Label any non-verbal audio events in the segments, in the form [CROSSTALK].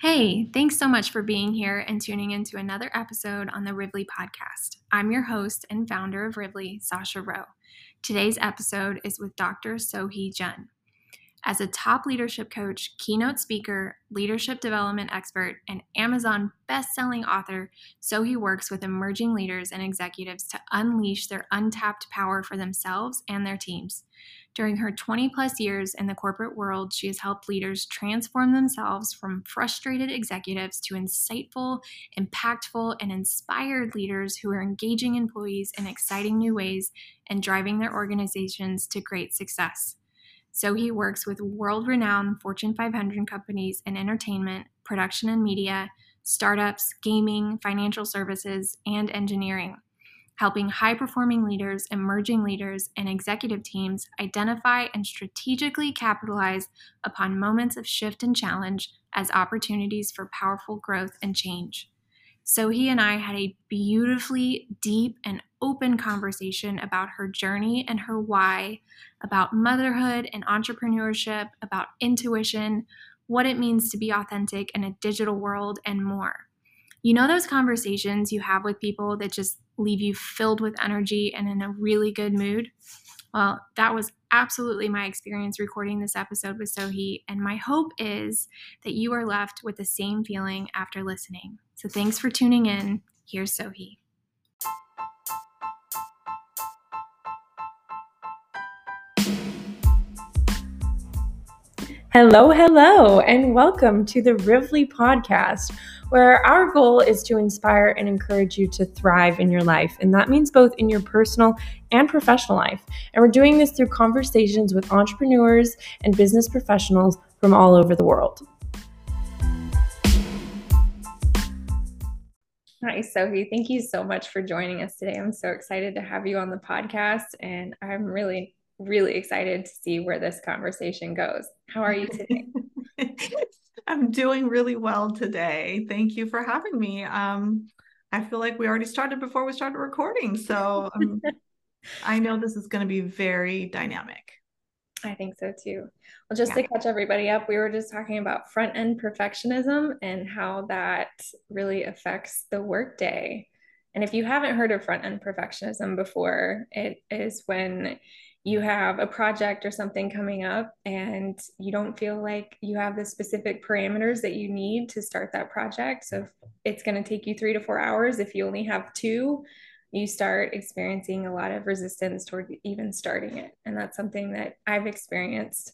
Hey, thanks so much for being here and tuning into another episode on the Rivvly podcast. I'm your host and founder of Rivvly, Sasha Rowe. Today's episode is with Dr. Sohee Jun. As a top leadership coach, keynote speaker, leadership development expert, and Amazon best-selling author, Sohee works with emerging leaders and executives to unleash their untapped power for themselves and their teams. During her 20 plus years in the corporate world, she has helped leaders transform themselves from frustrated executives to insightful, impactful, and inspired leaders who are engaging employees in exciting new ways and driving their organizations to great success. Sohee works with world renowned Fortune 500 companies in entertainment, production and media, startups, gaming, financial services, and engineering, helping high performing leaders, emerging leaders, and executive teams identify and strategically capitalize upon moments of shift and challenge as opportunities for powerful growth and change. Sohee and I had a beautifully deep and open conversation about her journey and her why, about motherhood and entrepreneurship, about intuition, what it means to be authentic in a digital world, and more. You know, those conversations you have with people that just leave you filled with energy and in a really good mood? Well, that was absolutely my experience recording this episode with Sohee, and my hope is that you are left with the same feeling after listening. So thanks for tuning in. Here's Sohee. Hello, hello, and welcome to the Rivvly podcast, where our goal is to inspire and encourage you to thrive in your life. And that means both in your personal and professional life. And we're doing this through conversations with entrepreneurs and business professionals from all over the world. Hi, Sohee. Thank you so much for joining us today. I'm so excited to have you on the podcast, and I'm really really excited to see where this conversation goes. How are you today? [LAUGHS] I'm doing really well today. Thank you for having me. Um, I feel like we already started before we started recording. So um, I know this is going to be very dynamic. I think so too. Well, just yeah. to catch everybody up, we were just talking about front end perfectionism and how that really affects the workday. And if you haven't heard of front end perfectionism before, it is when you have a project or something coming up and you don't feel like you have the specific parameters that you need to start that project. So it's going to take you three to four hours. If you only have two, you start experiencing a lot of resistance toward even starting it. And that's something that I've experienced.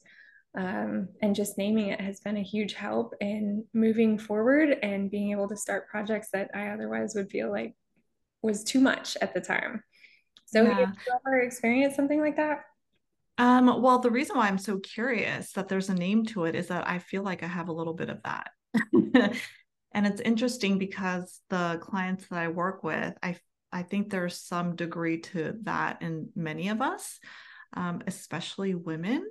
Um, and just naming it has been a huge help in moving forward and being able to start projects that I otherwise would feel like was too much at the time. So yeah. have you ever experienced something like that? Um, well, the reason why I'm so curious that there's a name to it is that I feel like I have a little bit of that. [LAUGHS] and it's interesting because the clients that I work with, I I think there's some degree to that in many of us, um, especially women.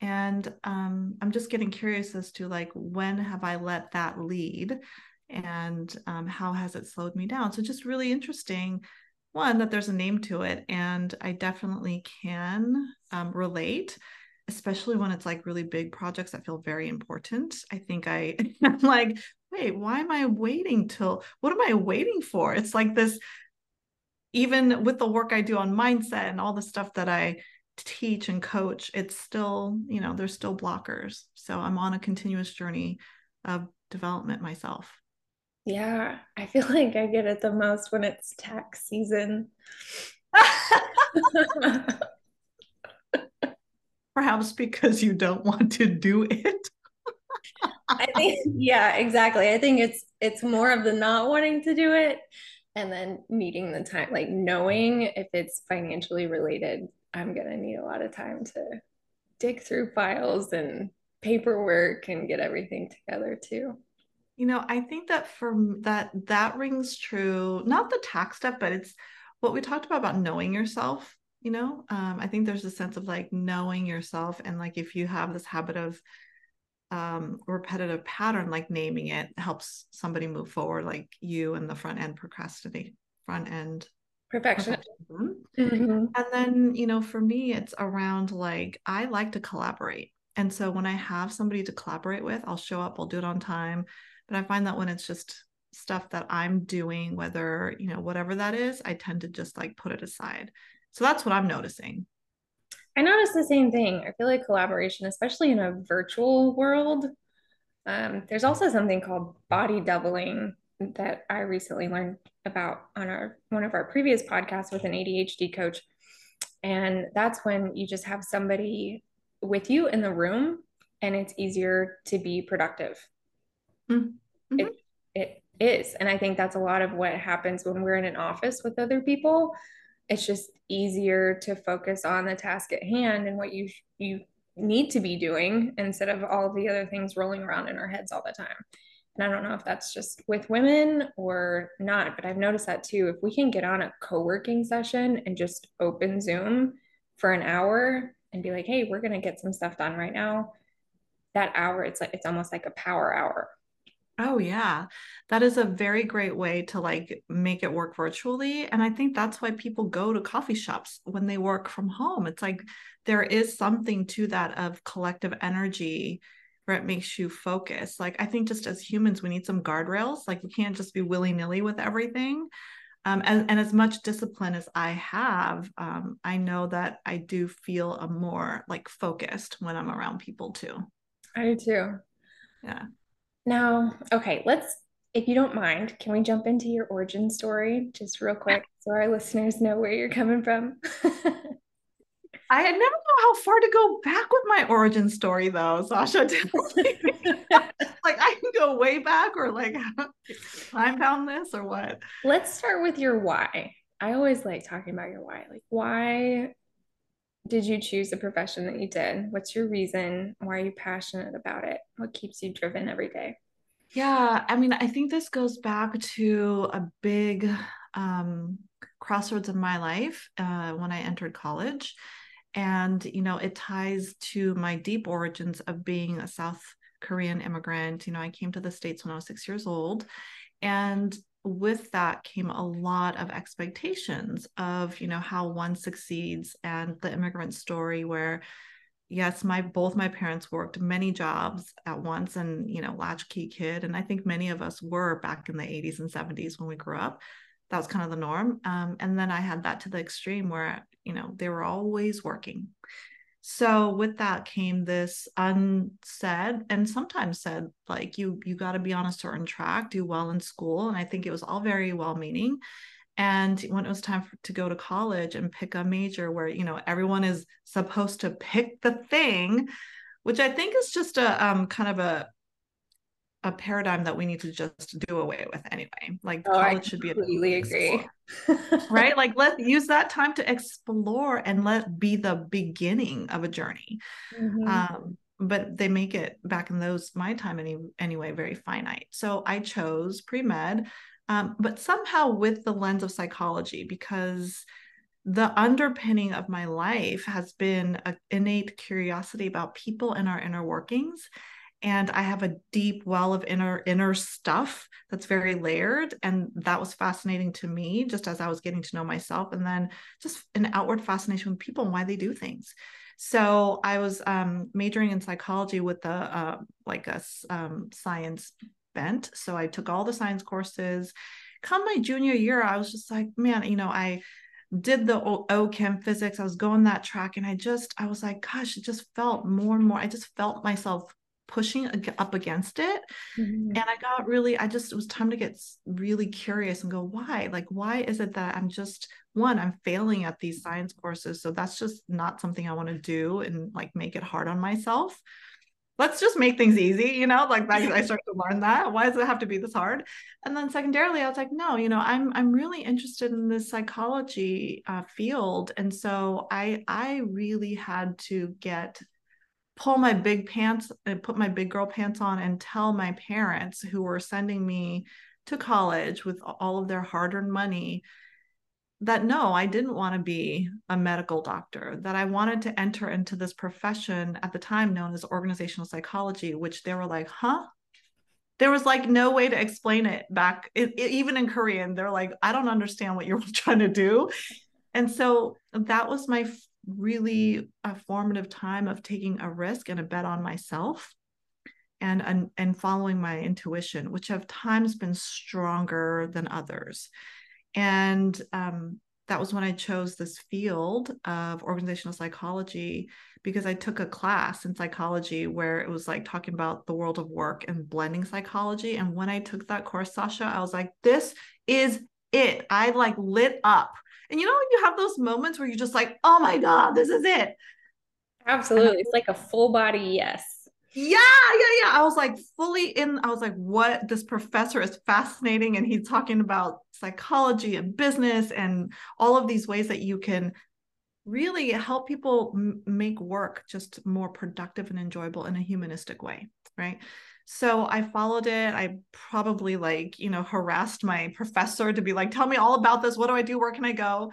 And um, I'm just getting curious as to like when have I let that lead, and um, how has it slowed me down? So just really interesting one that there's a name to it and i definitely can um, relate especially when it's like really big projects that feel very important. I think i [LAUGHS] i'm like wait why am i waiting till what am i waiting for? It's like this even with the work i do on mindset and all the stuff that i teach and coach it's still you know there's still blockers. So i'm on a continuous journey of development myself yeah, I feel [LAUGHS] like I get it the most when it's tax season. [LAUGHS] Perhaps because you don't want to do it. I think yeah, exactly. I think it's it's more of the not wanting to do it and then needing the time like knowing if it's financially related, I'm going to need a lot of time to dig through files and paperwork and get everything together too. You know, I think that for that that rings true, not the tax stuff, but it's what we talked about about knowing yourself, you know. Um, I think there's a sense of like knowing yourself and like if you have this habit of um repetitive pattern like naming it helps somebody move forward like you and the front end procrastinate front end perfection mm-hmm. and then you know for me it's around like i like to collaborate And so when I have somebody to collaborate with, I'll show up, I'll do it on time. But I find that when it's just stuff that I'm doing, whether, you know, whatever that is, I tend to just like put it aside. So that's what I'm noticing. I notice the same thing. I feel like collaboration, especially in a virtual world, um, there's also something called body doubling that I recently learned about on our one of our previous podcasts with an ADHD coach. And that's when you just have somebody with you in the room and it's easier to be productive. Mm-hmm. It, it is. And I think that's a lot of what happens when we're in an office with other people. It's just easier to focus on the task at hand and what you you need to be doing instead of all the other things rolling around in our heads all the time. And I don't know if that's just with women or not, but I've noticed that too. If we can get on a co working session and just open Zoom for an hour and be like, hey, we're going to get some stuff done right now, that hour, it's like, it's almost like a power hour. Oh yeah. That is a very great way to like make it work virtually and I think that's why people go to coffee shops when they work from home. It's like there is something to that of collective energy where it makes you focus. Like I think just as humans we need some guardrails. Like you can't just be willy-nilly with everything. Um, and, and, as much discipline as I have, um, I know that I do feel a more like focused when I'm around people too. I do too. Yeah. Now, okay, let's, if you don't mind, can we jump into your origin story just real quick so our listeners know where you're coming from? [LAUGHS] I never know how far to go back with my origin story though, Sasha. [LAUGHS] like I can go way back or like [LAUGHS] time bound this or what? Let's start with your why. I always like talking about your why. Like why did you choose the profession that you did? What's your reason? Why are you passionate about it? What keeps you driven every day? Yeah, I mean, I think this goes back to a big um, crossroads in my life uh, when I entered college. And, you know, it ties to my deep origins of being a South Korean immigrant. You know, I came to the States when I was six years old. And with that came a lot of expectations of you know how one succeeds and the immigrant story where yes my both my parents worked many jobs at once and you know latchkey kid and i think many of us were back in the 80s and 70s when we grew up that was kind of the norm um, and then i had that to the extreme where you know they were always working. So with that came this unsaid and sometimes said like you you got to be on a certain track do well in school and i think it was all very well meaning and when it was time for, to go to college and pick a major where you know everyone is supposed to pick the thing which i think is just a um, kind of a a paradigm that we need to just do away with anyway. Like oh, college should be completely agree. right? Like let's [LAUGHS] use that time to explore and let be the beginning of a journey. Mm-hmm. Um, but they make it back in those my time any anyway very finite. So I chose pre-med, um, but somehow with the lens of psychology because the underpinning of my life has been an innate curiosity about people and our inner workings and i have a deep well of inner inner stuff that's very layered and that was fascinating to me just as i was getting to know myself and then just an outward fascination with people and why they do things. So i was um, majoring in psychology with a uh, like a um, science bent so i took all the science courses. Come my junior year i was just like man you know i did the o chem physics i was going that track and i just i was like gosh it just felt more and more i just felt myself pushing up against it. Mm-hmm. and i got really i just it was time to get really curious and go why? Like why is it that i'm just one i'm failing at these science courses so that's just not something i want to do and like make it hard on myself? Let's just make things easy you know like I, I started to learn that. Why does it have to be this hard? And then secondarily i was like no you know i'm i'm really interested in this psychology uh, field. And so i i really had to get pull my big pants and put my big girl pants on and tell my parents who were sending me to college with all of their hard-earned money that no, I didn't want to be a medical doctor, that I wanted to enter into this profession at the time known as organizational psychology, which they were like, huh? There was like no way to explain it back, it, it, even in Korean. They're like, I don't understand what you're [LAUGHS] trying to do. And so that was my really a formative time of taking a risk and a bet on myself and and, and following my intuition which have times been stronger than others and um, that was when I chose this field of organizational psychology because I took a class in psychology where it was like talking about the world of work and blending psychology. And when I took that course, Sasha, I was like, this is it. I like lit up. And you know, when you have those moments where you're just like, oh my God, this is it. Absolutely. It's like a full body yes. Yeah, yeah, yeah. I was like fully in. I was like, what? This professor is fascinating. And he's talking about psychology and business and all of these ways that you can really help people m- make work just more productive and enjoyable in a humanistic way. Right. So I followed it. I probably like, you know, harassed my professor to be like, tell me all about this. What do I do? Where can I go?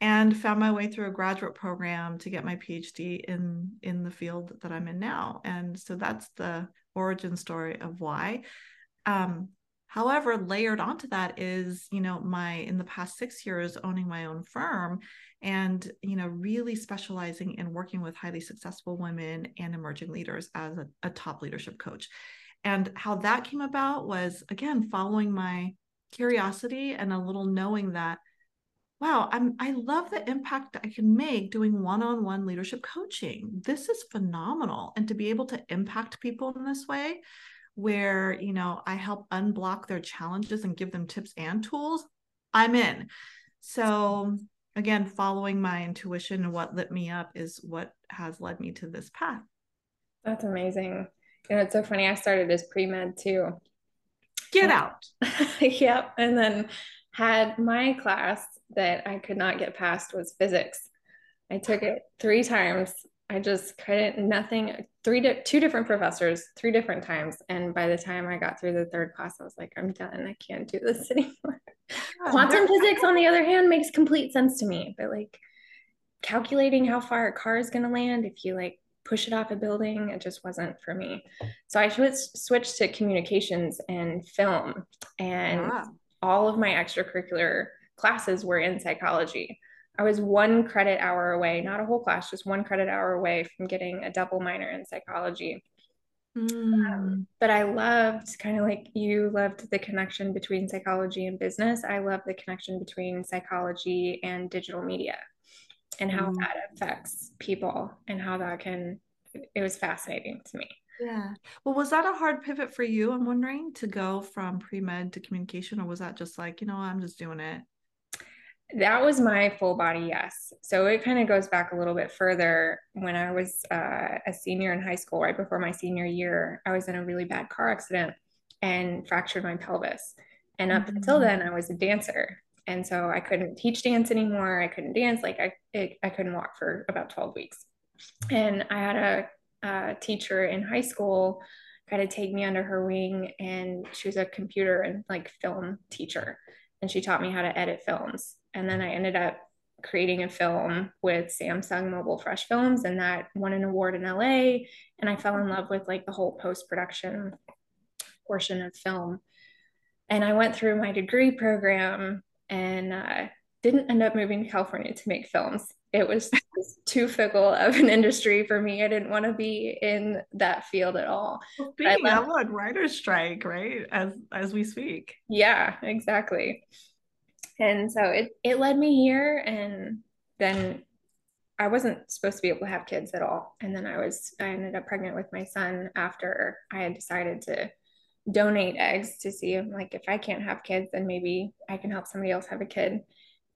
and found my way through a graduate program to get my PhD in in the field that I'm in now. And so that's the origin story of why. Um, however, layered onto that is, you know, my in the past six years owning my own firm and you know really specializing in working with highly successful women and emerging leaders as a, a top leadership coach. And how that came about was again following my curiosity and a little knowing that wow, I'm I love the impact I can make doing one-on-one leadership coaching. This is phenomenal. And to be able to impact people in this way, where you know I help unblock their challenges and give them tips and tools, I'm in. So again, following my intuition and what lit me up is what has led me to this path. That's amazing. And it's so funny. I started as pre-med too. Get um, out. [LAUGHS] yep. And then had my class that I could not get past was physics. I took it three times. I just couldn't, nothing, three, di- two different professors, three different times. And by the time I got through the third class, I was like, I'm done. I can't do this [LAUGHS] anymore. Yeah, Quantum physics, on the other hand, makes complete sense to me. But like calculating how far a car is going to land, if you like push it off a building, it just wasn't for me. So I switched to communications and film. And yeah. all of my extracurricular classes were in psychology. I was one credit hour away, not a whole class, just one credit hour away from getting a double minor in psychology. Mm. Um, but I loved kind of like you loved the connection between psychology and business. I love the connection between psychology and digital media and how mm. that affects people and how that can, it was fascinating to me. Yeah. Well, was that a hard pivot for you? I'm wondering to go from pre med to communication, or was that just like, you know, I'm just doing it? that was my full body yes. So it kind of goes back a little bit further. When I was uh, a senior in high school, right before my senior year, I was in a really bad car accident and fractured my pelvis. And up mm-hmm. until then, I was a dancer. And so I couldn't teach dance anymore. I couldn't dance. Like I, it, I couldn't walk for about 12 weeks. And I had a, a teacher in high school kind of take me under her wing and she was a computer and like film teacher and she taught me how to edit films and then I ended up creating a film with Samsung Mobile Fresh Films, and that won an award in LA. And I fell in love with like the whole post production portion of film. And I went through my degree program and uh, didn't end up moving to California to make films. It was too fickle of an industry for me. I didn't want to be in that field at all. Well, speaking of one writer's strike, right? As as we speak. Yeah, exactly and so it it led me here and then I wasn't supposed to be able to have kids at all and then I was I ended up pregnant with my son after I had decided to donate eggs to see if like if I can't have kids then maybe I can help somebody else have a kid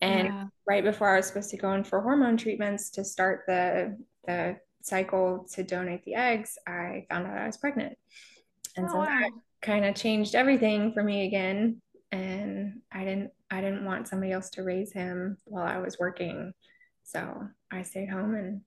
and yeah. right before I was supposed to go in for hormone treatments to start the the cycle to donate the eggs I found out I was pregnant and oh, so wow. that kind of changed everything for me again and I didn't I didn't want somebody else to raise him while I was working. So I stayed home and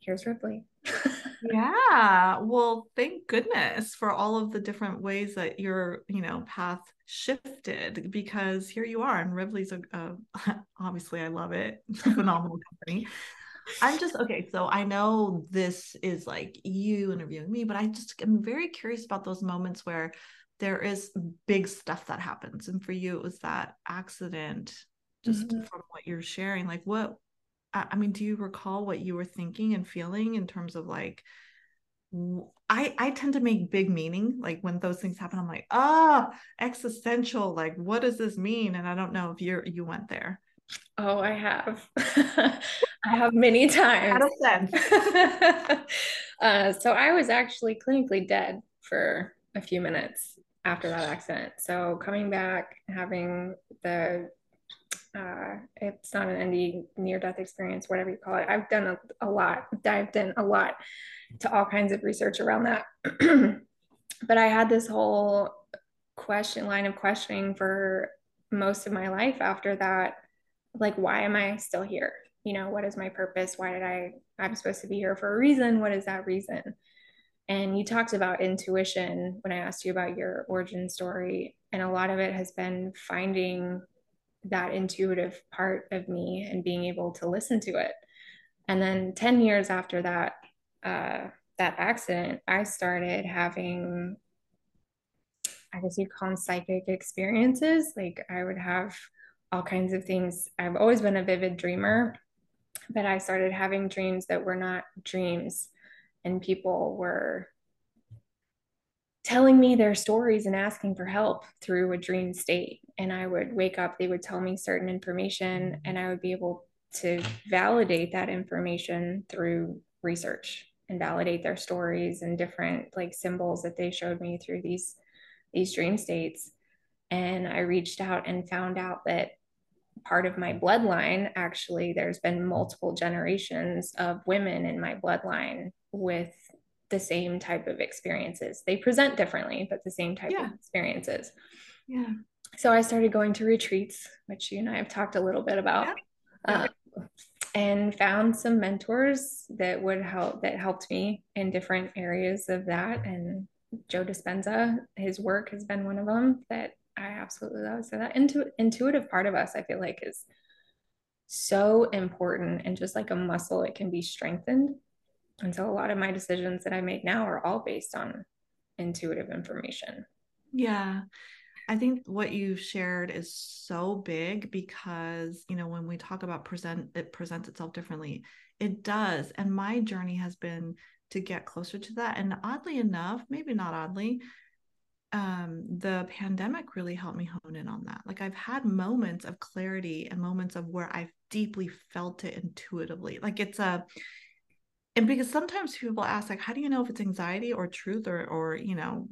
here's Rivvly. [LAUGHS] yeah. Well, thank goodness for all of the different ways that your, you know, path shifted because here you are and Rivvly's a, uh, [LAUGHS] obviously I love it. It's [LAUGHS] a phenomenal company. I'm just okay. So I know this is like you interviewing me, but I just am very curious about those moments where there is big stuff that happens and for you it was that accident just mm-hmm. from what you're sharing like what I mean, do you recall what you were thinking and feeling in terms of like, I I tend to make big meaning. Like when those things happen, I'm like, ah, oh, existential. Like, what does this mean? And I don't know if you you went there. Oh, I have. [LAUGHS] I have many times. Out of [LAUGHS] uh, so I was actually clinically dead for a few minutes after that accident. So coming back, having the uh, it's not an ND near death experience, whatever you call it. I've done a, a lot, dived in a lot to all kinds of research around that. [CLEARS THROAT] but I had this whole question line of questioning for most of my life after that. Like, why am I still here? You know, what is my purpose? Why did I, I'm supposed to be here for a reason. What is that reason? And you talked about intuition when I asked you about your origin story. And a lot of it has been finding that intuitive part of me and being able to listen to it. And then 10 years after that, uh, that accident, I started having, I guess you'd call them psychic experiences. Like I would have all kinds of things. I've always been a vivid dreamer, but I started having dreams that were not dreams. And people were telling me their stories and asking for help through a dream state. And I would wake up, they would tell me certain information, and I would be able to validate that information through research and validate their stories and different like symbols that they showed me through these these dream states and i reached out and found out that part of my bloodline actually there's been multiple generations of women in my bloodline with the same type of experiences. They present differently, but the same type yeah. of experiences. Yeah. So I started going to retreats, which you and I have talked a little bit about, yeah. uh, and found some mentors that would help that helped me in different areas of that. And Joe Dispenza, his work has been one of them that I absolutely love. So that intu- intuitive part of us, I feel like, is so important and just like a muscle, it can be strengthened and so a lot of my decisions that I make now are all based on intuitive information. Yeah. I think what you've shared is so big because, you know, when we talk about present, it presents itself differently. It does. And my journey has been to get closer to that. And oddly enough, maybe not oddly, um, the pandemic really helped me hone in on that. Like I've had moments of clarity and moments of where I've deeply felt it intuitively. Like it's a, and because sometimes people ask like how do you know if it's anxiety or truth or or you know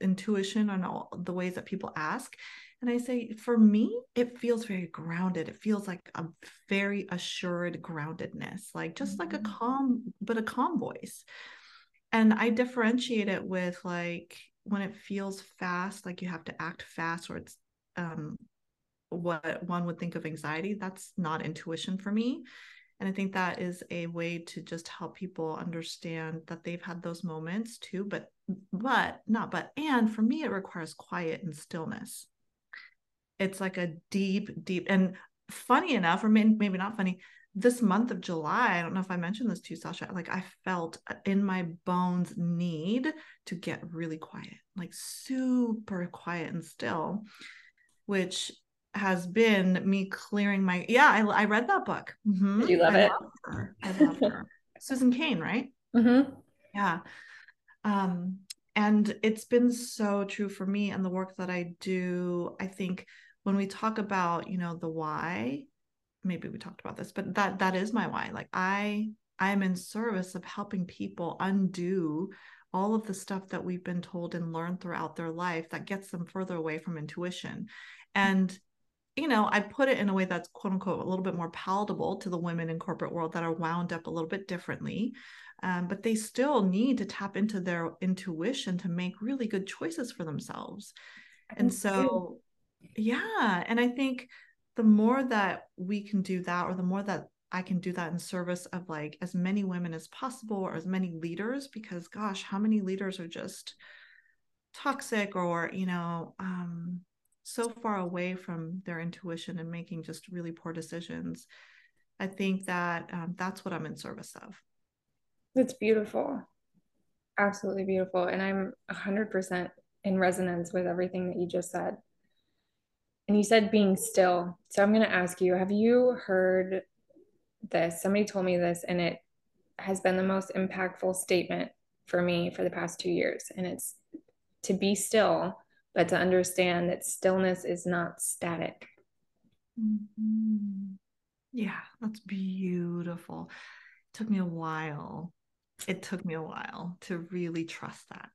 intuition and all the ways that people ask and i say for me it feels very grounded it feels like a very assured groundedness like just mm-hmm. like a mm-hmm. calm but a calm voice and i differentiate it with like when it feels fast like you have to act fast or it's um what one would think of anxiety that's not intuition for me and I think that is a way to just help people understand that they've had those moments too, but but not but and for me it requires quiet and stillness. It's like a deep, deep and funny enough, or maybe not funny, this month of July, I don't know if I mentioned this to you, Sasha, like I felt uh, in my bones need to get really quiet, like super quiet and still, which has been me clearing my yeah i, I read that book. Mm-hmm. Did you love I it? her. i love her. [LAUGHS] Susan cain right? Mm-hmm. yeah. Um and it's been so true for me and the work that i do. I think when we talk about you know the why maybe we talked about this but that that is my why. Like i i am in service of helping people undo all of the stuff that we've been told and learned throughout their life that gets them further away from intuition. And you know, I put it in a way that's quote unquote a little bit more palatable to the women in corporate world that are wound up a little bit differently. Um, but they still need to tap into their intuition to make really good choices for themselves. And so, yeah. And I think the more that we can do that, or the more that I can do that in service of like as many women as possible, or as many leaders, because gosh, how many leaders are just toxic or, you know, um, so far away from their intuition and making just really poor decisions. I think that um, that's what I'm in service of. It's beautiful. Absolutely beautiful. And I'm 100% in resonance with everything that you just said. And you said being still. So I'm going to ask you have you heard this. Somebody told me this, and it has been the most impactful statement for me for the past two years. And it's to be still, but to understand that stillness is not static. Mm-hmm. Yeah, that's beautiful. It took me a while. It took me a while to really trust that.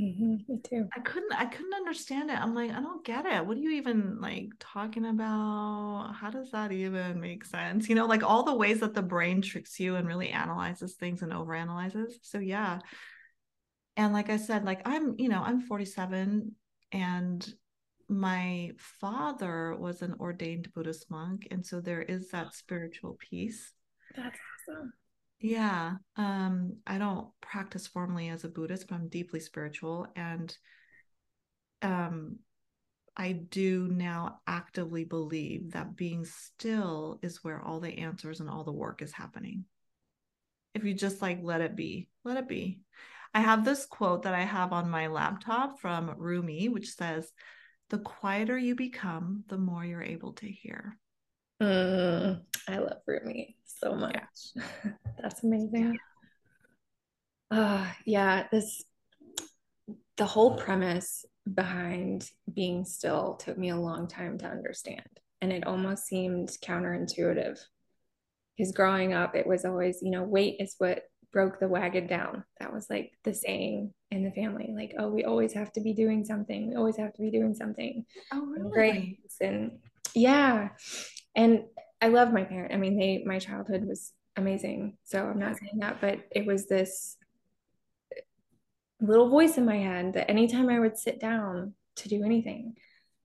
Mm-hmm, me too. I couldn't I couldn't understand it. I'm like, I don't get it. What are you even like talking about? How does that even make sense? You know, like all the ways that the brain tricks you and really analyzes things and overanalyzes. So yeah. And like I said, like I'm, you know, I'm 47 and my father was an ordained Buddhist monk. And so there is that [GASPS] spiritual piece. That's awesome. Yeah. Um, I don't practice formally as a Buddhist, but I'm deeply spiritual. And um, I do now actively believe that being still is where all the answers and all the work is happening. If you just like let it be, let it be. I have this quote that I have on my laptop from Rumi, which says, The quieter you become, the more you're able to hear. Mm, I love Rumi so much. Yeah. [LAUGHS] That's amazing. Yeah. Uh, yeah, this the whole premise behind being still took me a long time to understand. And it almost seemed counterintuitive. Because growing up, it was always, you know, wait is what broke the wagon down. That was like the saying in the family, like, oh, we always have to be doing something. We always have to be doing something. Oh, really? Great. And yeah. And I love my parent. I mean, they my childhood was amazing. So I'm not saying that, but it was this little voice in my head that anytime I would sit down to do anything,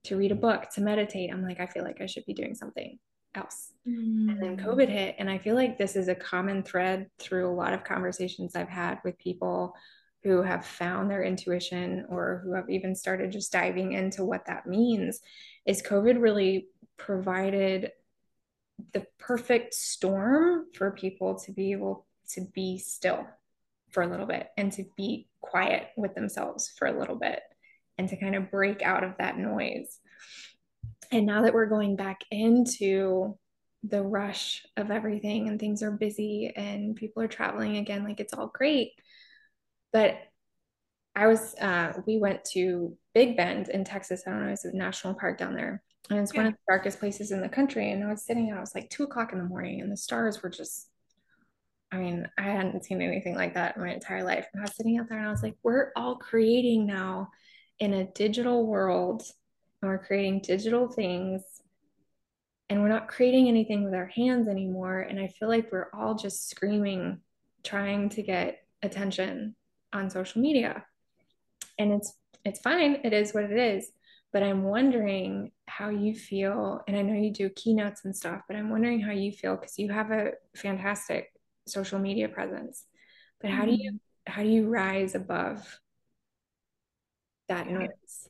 to read a book, to meditate, I'm like, I feel like I should be doing something else. Mm. And then mm. COVID hit. And I feel like this is a common thread through a lot of conversations I've had with people who have found their intuition or who have even started just diving into what that means is COVID really provided the perfect storm for people to be able to be still for a little bit and to be quiet with themselves for a little bit and to kind of break out of that noise. And now that we're going back into the rush of everything and things are busy and people are traveling again, like it's all great. But I was, uh, we went to Big Bend in Texas. I don't know, it's a national park down there and it's yeah. one of the darkest places in the country. And I was sitting, I was like two o'clock in the morning, and the stars were just. I mean, I hadn't seen anything like that in my entire life. And I was sitting out there, and I was like, we're all creating now in a digital world, and we're creating digital things, and we're not creating anything with our hands anymore. And I feel like we're all just screaming, trying to get attention on social media, and it's it's fine. It is what it is but I'm wondering how you feel. And I know you do keynotes and stuff, but I'm wondering how you feel because you have a fantastic social media presence. But how do you mm-hmm. how do you rise above that noise?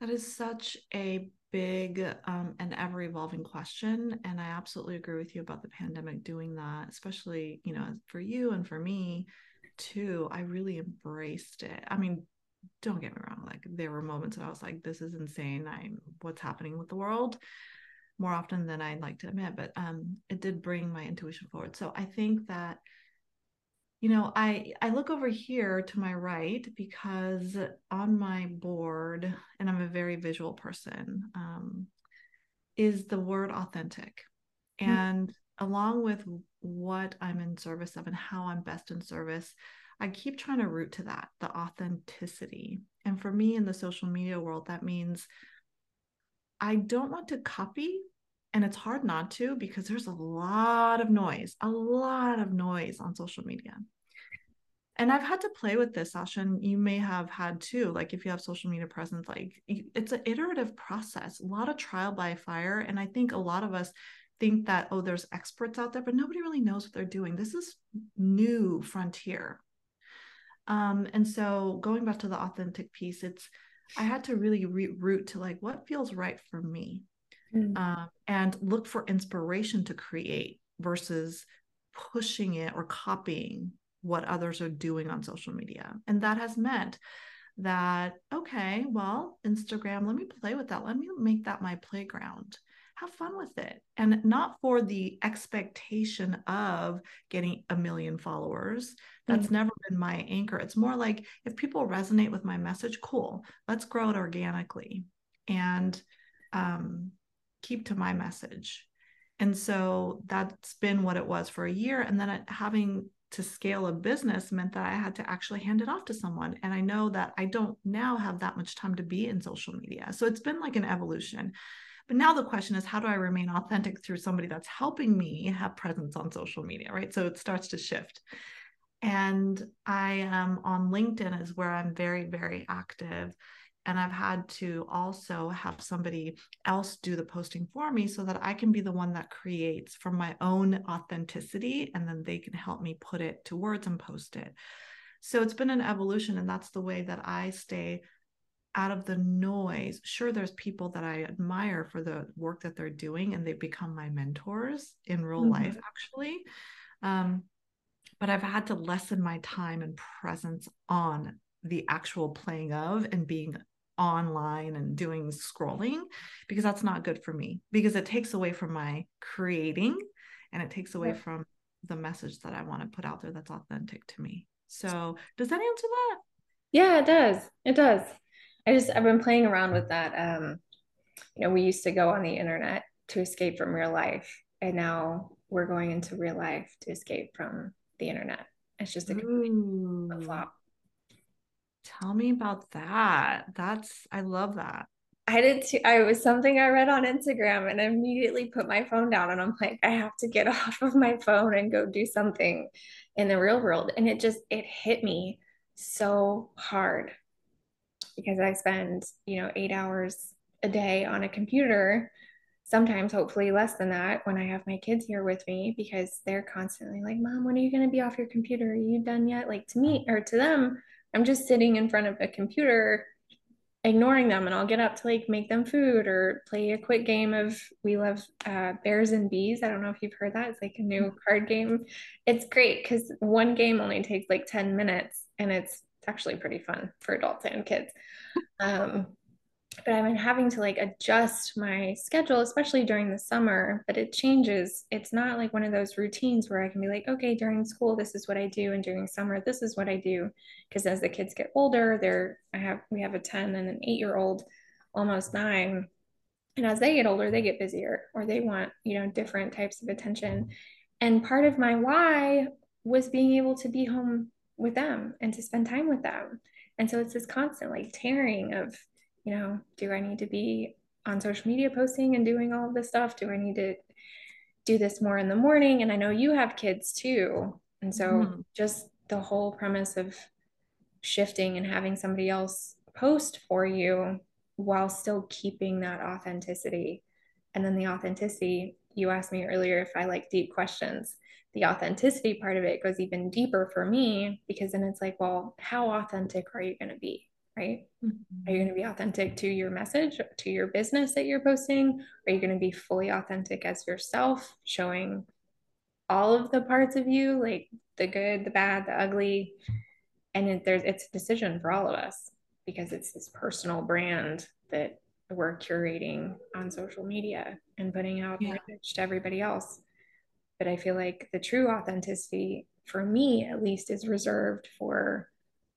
That is such a big um, and ever evolving question and i absolutely agree with you about the pandemic doing that especially you know for you and for me too. I really embraced it. I mean don't get me wrong like there were moments that i was like this is insane. I'm what's happening with the world? More often than i'd like to admit but um it did bring my intuition forward. So i think that you know i i look over here to my right because on my board and i'm a very visual person um is the word authentic mm-hmm. and along with what i'm in service of and how i'm best in service I keep trying to root to that, the authenticity. And for me in the social media world, that means I don't want to copy. And it's hard not to because there's a lot of noise, a lot of noise on social media. And I've had to play with this, Sasha, and you may have had too. Like if you have social media presence, like it's an iterative process, a lot of trial by fire. And I think a lot of us think that, oh, there's experts out there, but nobody really knows what they're doing. This is new frontier um, and so going back to the authentic piece, it's I had to really root to like what feels right for me, mm. um, and look for inspiration to create versus pushing it or copying what others are doing on social media. And that has meant that okay, well, Instagram, let me play with that. Let me make that my playground. have fun with it and not for the expectation of getting a million followers that's mm-hmm. never been my anchor it's more like if people resonate with my message cool let's grow it organically and um, keep to my message and so that's been what it was for a year and then uh, having to scale a business meant that I had to actually hand it off to someone. And I know that I don't now have that much time to be in social media. So it's been like an evolution. But now the question is, how do I remain authentic through somebody that's helping me have presence on social media, right? So it starts to shift. And I am on LinkedIn is where I'm very, very active. And I've had to also have somebody else do the posting for me so that I can be the one that creates from my own authenticity and then they can help me put it to words and post it. So it's been an evolution, and that's the way that I stay out of the noise. Sure, there's people that I admire for the work that they're doing, and they've become my mentors in real mm-hmm. life, actually. Um, but I've had to lessen my time and presence on the actual playing of and being online and doing scrolling because that's not good for me because it takes away from my creating and it takes away from the message that I want to put out there that's authentic to me. So, does that answer that? Yeah, it does. It does. I just I've been playing around with that. Um, you know, we used to go on the internet to escape from real life, and now we're going into real life to escape from the internet. It's just a complete flop. Tell me about that. That's I love that. I did too. I was something I read on Instagram and I immediately put my phone down and I'm like, I have to get [LAUGHS] off of my phone and go do something in the real world. And it just it hit me so hard because I spend, you know, eight hours a day on a computer, sometimes hopefully less than that when I have my kids here with me because they're constantly like, Mom, when are you going to be off your computer? Are you done yet? Like to me or to them, I'm just sitting in front of a computer ignoring them and I'll get up to like make them food or play a quick game of we love uh, bears and bees. I don't know if you've heard that. It's like a new mm-hmm. card game. It's great because one game only takes like 10 minutes and it's actually pretty fun for adults and kids. Um, but I've been having to like adjust my schedule, especially during the summer, but it changes. It's not like one of those routines where I can be like, okay, during school, this is what I do. And during summer, this is what I do. Because as the kids get older, they're, I have, we have a 10 and an eight year old, almost nine. And as they get older, they get busier or they want, you know, different types of attention. And part of my why was being able to be home with them and to spend time with them. And so it's this constant like tearing of, you know, do I need to be on social media posting and doing all of this stuff? Do I need to do this more in the morning? And I know you have kids too. And so mm-hmm. just the whole premise of shifting and having somebody else post for you while still keeping that authenticity. And then the authenticity, you asked me earlier if I like deep questions the authenticity part of it goes even deeper for me because then it's like, well, how authentic are you going to be? Right? Mm-hmm. Are you going to be authentic to your message, to your business that you're posting? Are you going to be fully authentic as yourself, showing all of the parts of you, like the good, the bad, the ugly? And it, there's it's a decision for all of us because it's this personal brand that we're curating on social media and putting out yeah. to everybody else but I feel like the true authenticity, for me at least, is reserved for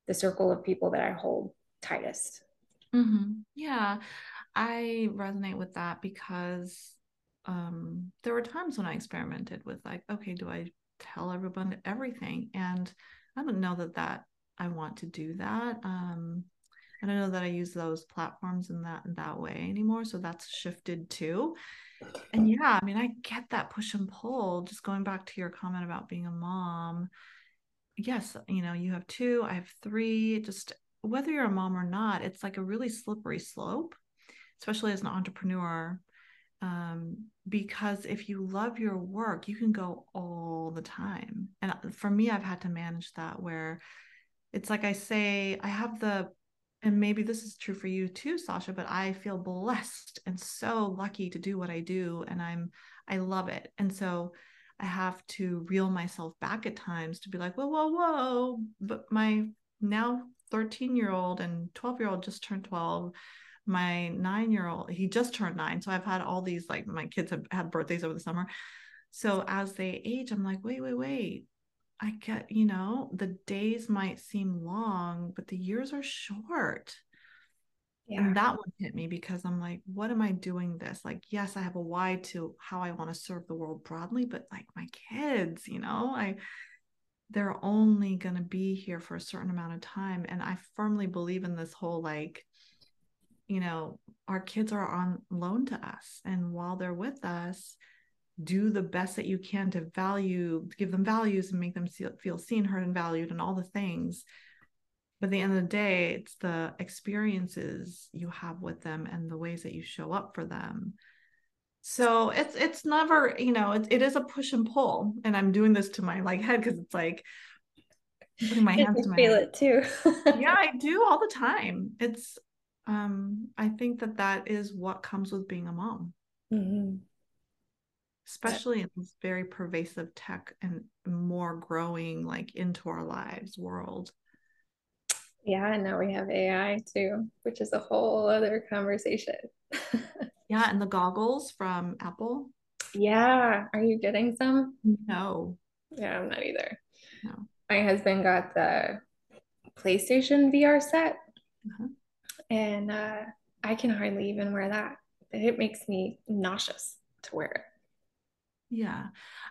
the circle of people that I hold tightest. Mm-hmm. Yeah, I resonate with that because um, there were times when I experimented with like, okay, do I tell everyone everything? And I don't know that that I want to do that. Um, I don't know that I use those platforms in that in that way anymore. So that's shifted too and yeah, I mean, I get that push and pull. Just going back to your comment about being a mom. Yes, you know, you have two, I have three. Just whether you're a mom or not, it's like a really slippery slope, especially as an entrepreneur. Um, because if you love your work, you can go all the time. And for me, I've had to manage that where it's like I say, I have the and maybe this is true for you too sasha but i feel blessed and so lucky to do what i do and i'm i love it and so i have to reel myself back at times to be like whoa whoa whoa but my now 13 year old and 12 year old just turned 12 my nine year old, he just turned nine. So I've had all these, like, my kids have had birthdays over the summer. So as they age, I'm like, wait, wait, wait. I get, you know, the days might seem long, but the years are short. Yeah. And that one hit me because I'm like, what am I doing this? Like, yes, I have a why to how I want to serve the world broadly, but like my kids, you know, I they're only going to be here for a certain amount of time. And I firmly believe in this whole like, you know, our kids are on loan to us. And while they're with us, do the best that you can to value, give them values and make them feel seen, heard, and valued, and all the things. But at the end of the day, it's the experiences you have with them and the ways that you show up for them. So it's it's never, you know, it, it is a push and pull. And I'm doing this to my like head because it's like putting my hands to my feel head. it too. yeah, [LAUGHS] I do all the time. It's um I think that that is what comes with being a mom. Mm-hmm especially in this very pervasive tech and more growing like into our lives world. Yeah, and now we have AI too, which is a whole other conversation. [LAUGHS] yeah, and the goggles from Apple. Yeah, are you getting some? No. Yeah, I'm not either. No. My husband got the PlayStation VR set, uh-huh. and uh, I can hardly even wear that. It makes me nauseous to wear it. Yeah.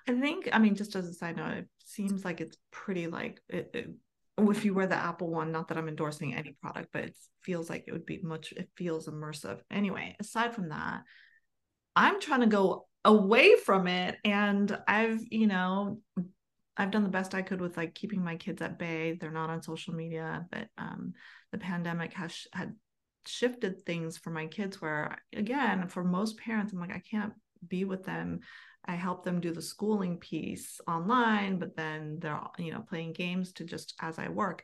I think, I mean, just as a side note, it seems like it's pretty like it, it, if you wear the Apple one, not that I'm endorsing any product, but it feels like it would be much, it feels immersive. Anyway, aside from that, I'm trying to go away from it. And I've, you know, I've done the best I could with like keeping my kids at bay. They're not on social media, but um, the pandemic has had shifted things for my kids where again, for most parents, I'm like, I can't be with them I help them do the schooling piece online, but then they're you know playing games to just as I work.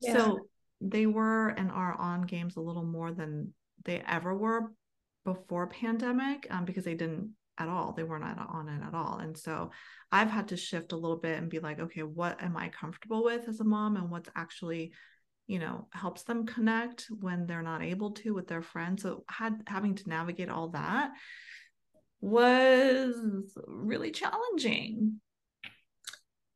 Yeah. So they were and are on games a little more than they ever were before pandemic um, because they didn't at all they weren't on it at all and so i've had to shift a little bit and be like okay what am i comfortable with as a mom and what's actually you know helps them connect when they're not able to with their friends so had having to navigate all that was really challenging.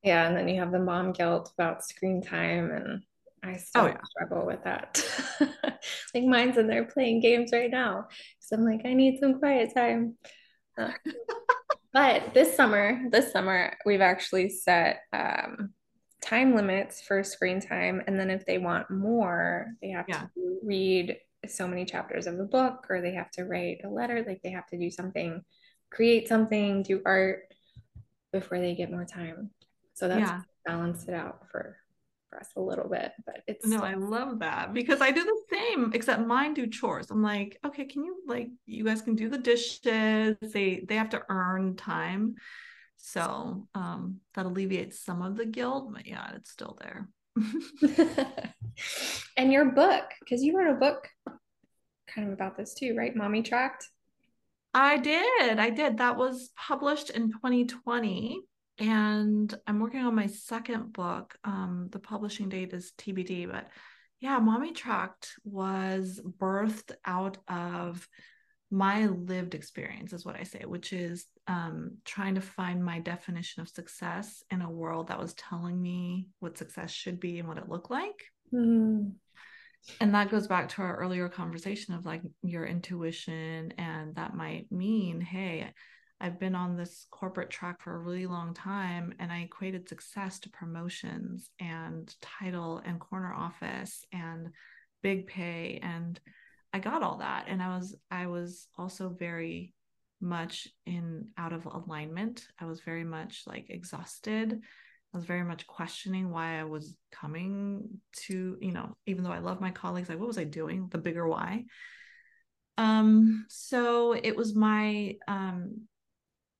Yeah, and then you have the mom guilt about screen time, and I still oh, yeah. struggle with that. [LAUGHS] like mine's in there playing games right now, so I'm like, I need some quiet time. Uh, [LAUGHS] but this summer, this summer, we've actually set um, time limits for screen time, and then if they want more, they have yeah. to read so many chapters of a book, or they have to write a letter. Like they have to do something create something, do art before they get more time. So that's yeah. balanced it out for for us a little bit. But it's no, I love that because I do the same, except mine do chores. I'm like, okay, can you like you guys can do the dishes? They they have to earn time. So um that alleviates some of the guilt, but yeah, it's still there. [LAUGHS] and your book, because you wrote a book kind of about this too, right? Mommy Tracked. I did. I did. That was published in 2020. And I'm working on my second book. Um, the publishing date is TBD, but yeah, Mommy Tracked was birthed out of my lived experience, is what I say, which is um, trying to find my definition of success in a world that was telling me what success should be and what it looked like. Mm and that goes back to our earlier conversation of like your intuition and that might mean hey i've been on this corporate track for a really long time and i equated success to promotions and title and corner office and big pay and i got all that and i was i was also very much in out of alignment i was very much like exhausted I was very much questioning why I was coming to, you know, even though I love my colleagues, like what was I doing? The bigger why. Um, so it was my um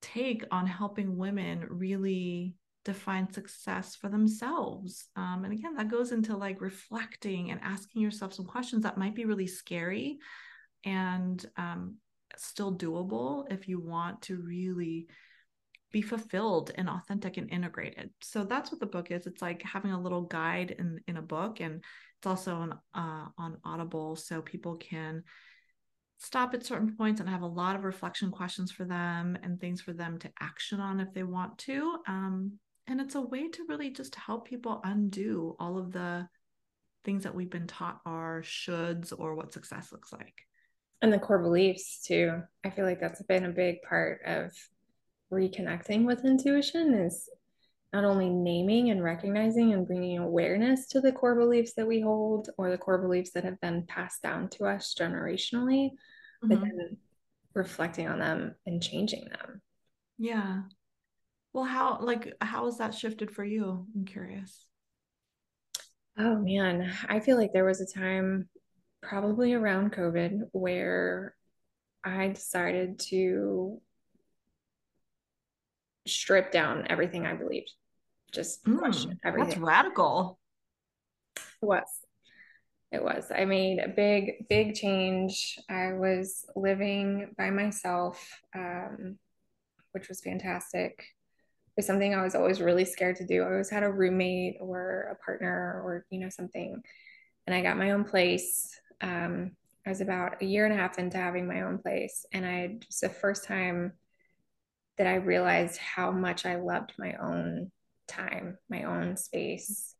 take on helping women really define success for themselves. Um, and again, that goes into like reflecting and asking yourself some questions that might be really scary and um, still doable if you want to really be fulfilled and authentic and integrated. So that's what the book is. It's like having a little guide in in a book, and it's also on uh, on Audible, so people can stop at certain points and have a lot of reflection questions for them and things for them to action on if they want to. Um, and it's a way to really just help people undo all of the things that we've been taught are shoulds or what success looks like. And the core beliefs, too. I feel like that's been a big part of reconnecting with intuition is not only naming and recognizing and bringing awareness to the core beliefs that we hold or the core beliefs that have been passed down to us generationally, mm-hmm. but then reflecting on them and changing them. Yeah. Well, how like how has that shifted for you? I'm curious. Oh man, I feel like there was a time probably around COVID where I decided to strip down everything I believed. Just mm, question everything. That's radical. It was. It was. I made a big, big change. I was living by myself, um, which was fantastic. Was something I was always really scared to do. I always had a roommate or a partner or, you know, something. And I got my own place. Um, I was about a year and a half into having my own place. And I just the first time that I realized how much I loved my own time, my own space,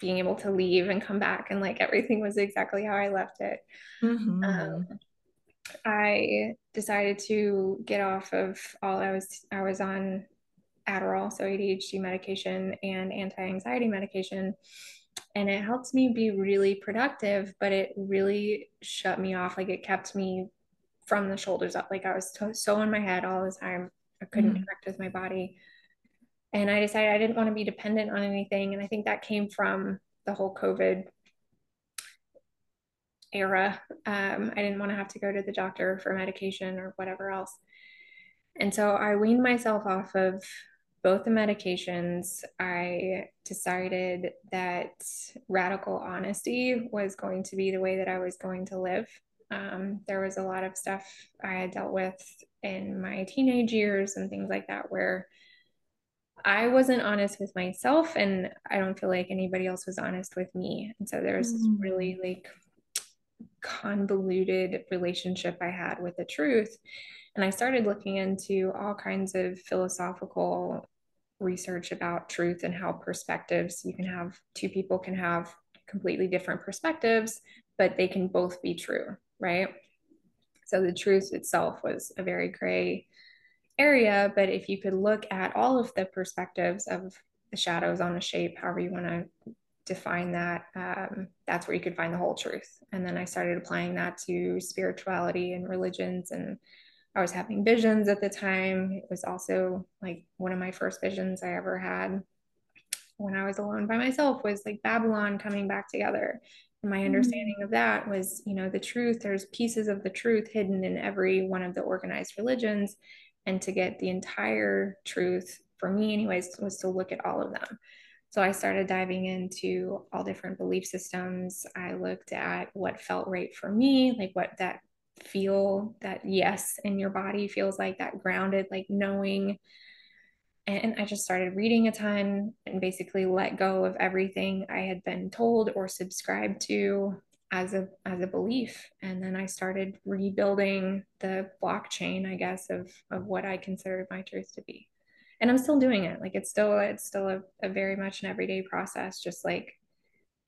being able to leave and come back and like everything was exactly how I left it. Mm-hmm. Um, I decided to get off of all I was I was on Adderall, so ADHD medication and anti-anxiety medication. And it helped me be really productive, but it really shut me off. Like it kept me from the shoulders up. Like I was so, so in my head all the time. I couldn't mm-hmm. connect with my body. And I decided I didn't want to be dependent on anything. And I think that came from the whole COVID era. Um, I didn't want to have to go to the doctor for medication or whatever else. And so I weaned myself off of both the medications. I decided that radical honesty was going to be the way that I was going to live. Um, there was a lot of stuff I had dealt with in my teenage years and things like that where I wasn't honest with myself and I don't feel like anybody else was honest with me. And so there's mm. this really like convoluted relationship I had with the truth. And I started looking into all kinds of philosophical research about truth and how perspectives you can have two people can have completely different perspectives, but they can both be true right? So the truth itself was a very gray area, but if you could look at all of the perspectives of the shadows on a shape, however you want to define that, um, that's where you could find the whole truth. And then I started applying that to spirituality and religions and I was having visions at the time. It was also like one of my first visions I ever had when I was alone by myself was like Babylon coming back together And my mm-hmm. understanding of that was you know the truth there's pieces of the truth hidden in every one of the organized religions and to get the entire truth for me anyways was to look at all of them so i started diving into all different belief systems i looked at what felt right for me like what that feel that yes in your body feels like that grounded like knowing and I just started reading a ton and basically let go of everything I had been told or subscribed to as a as a belief. And then I started rebuilding the blockchain, I guess, of of what I considered my truth to be. And I'm still doing it. Like it's still it's still a, a very much an everyday process, just like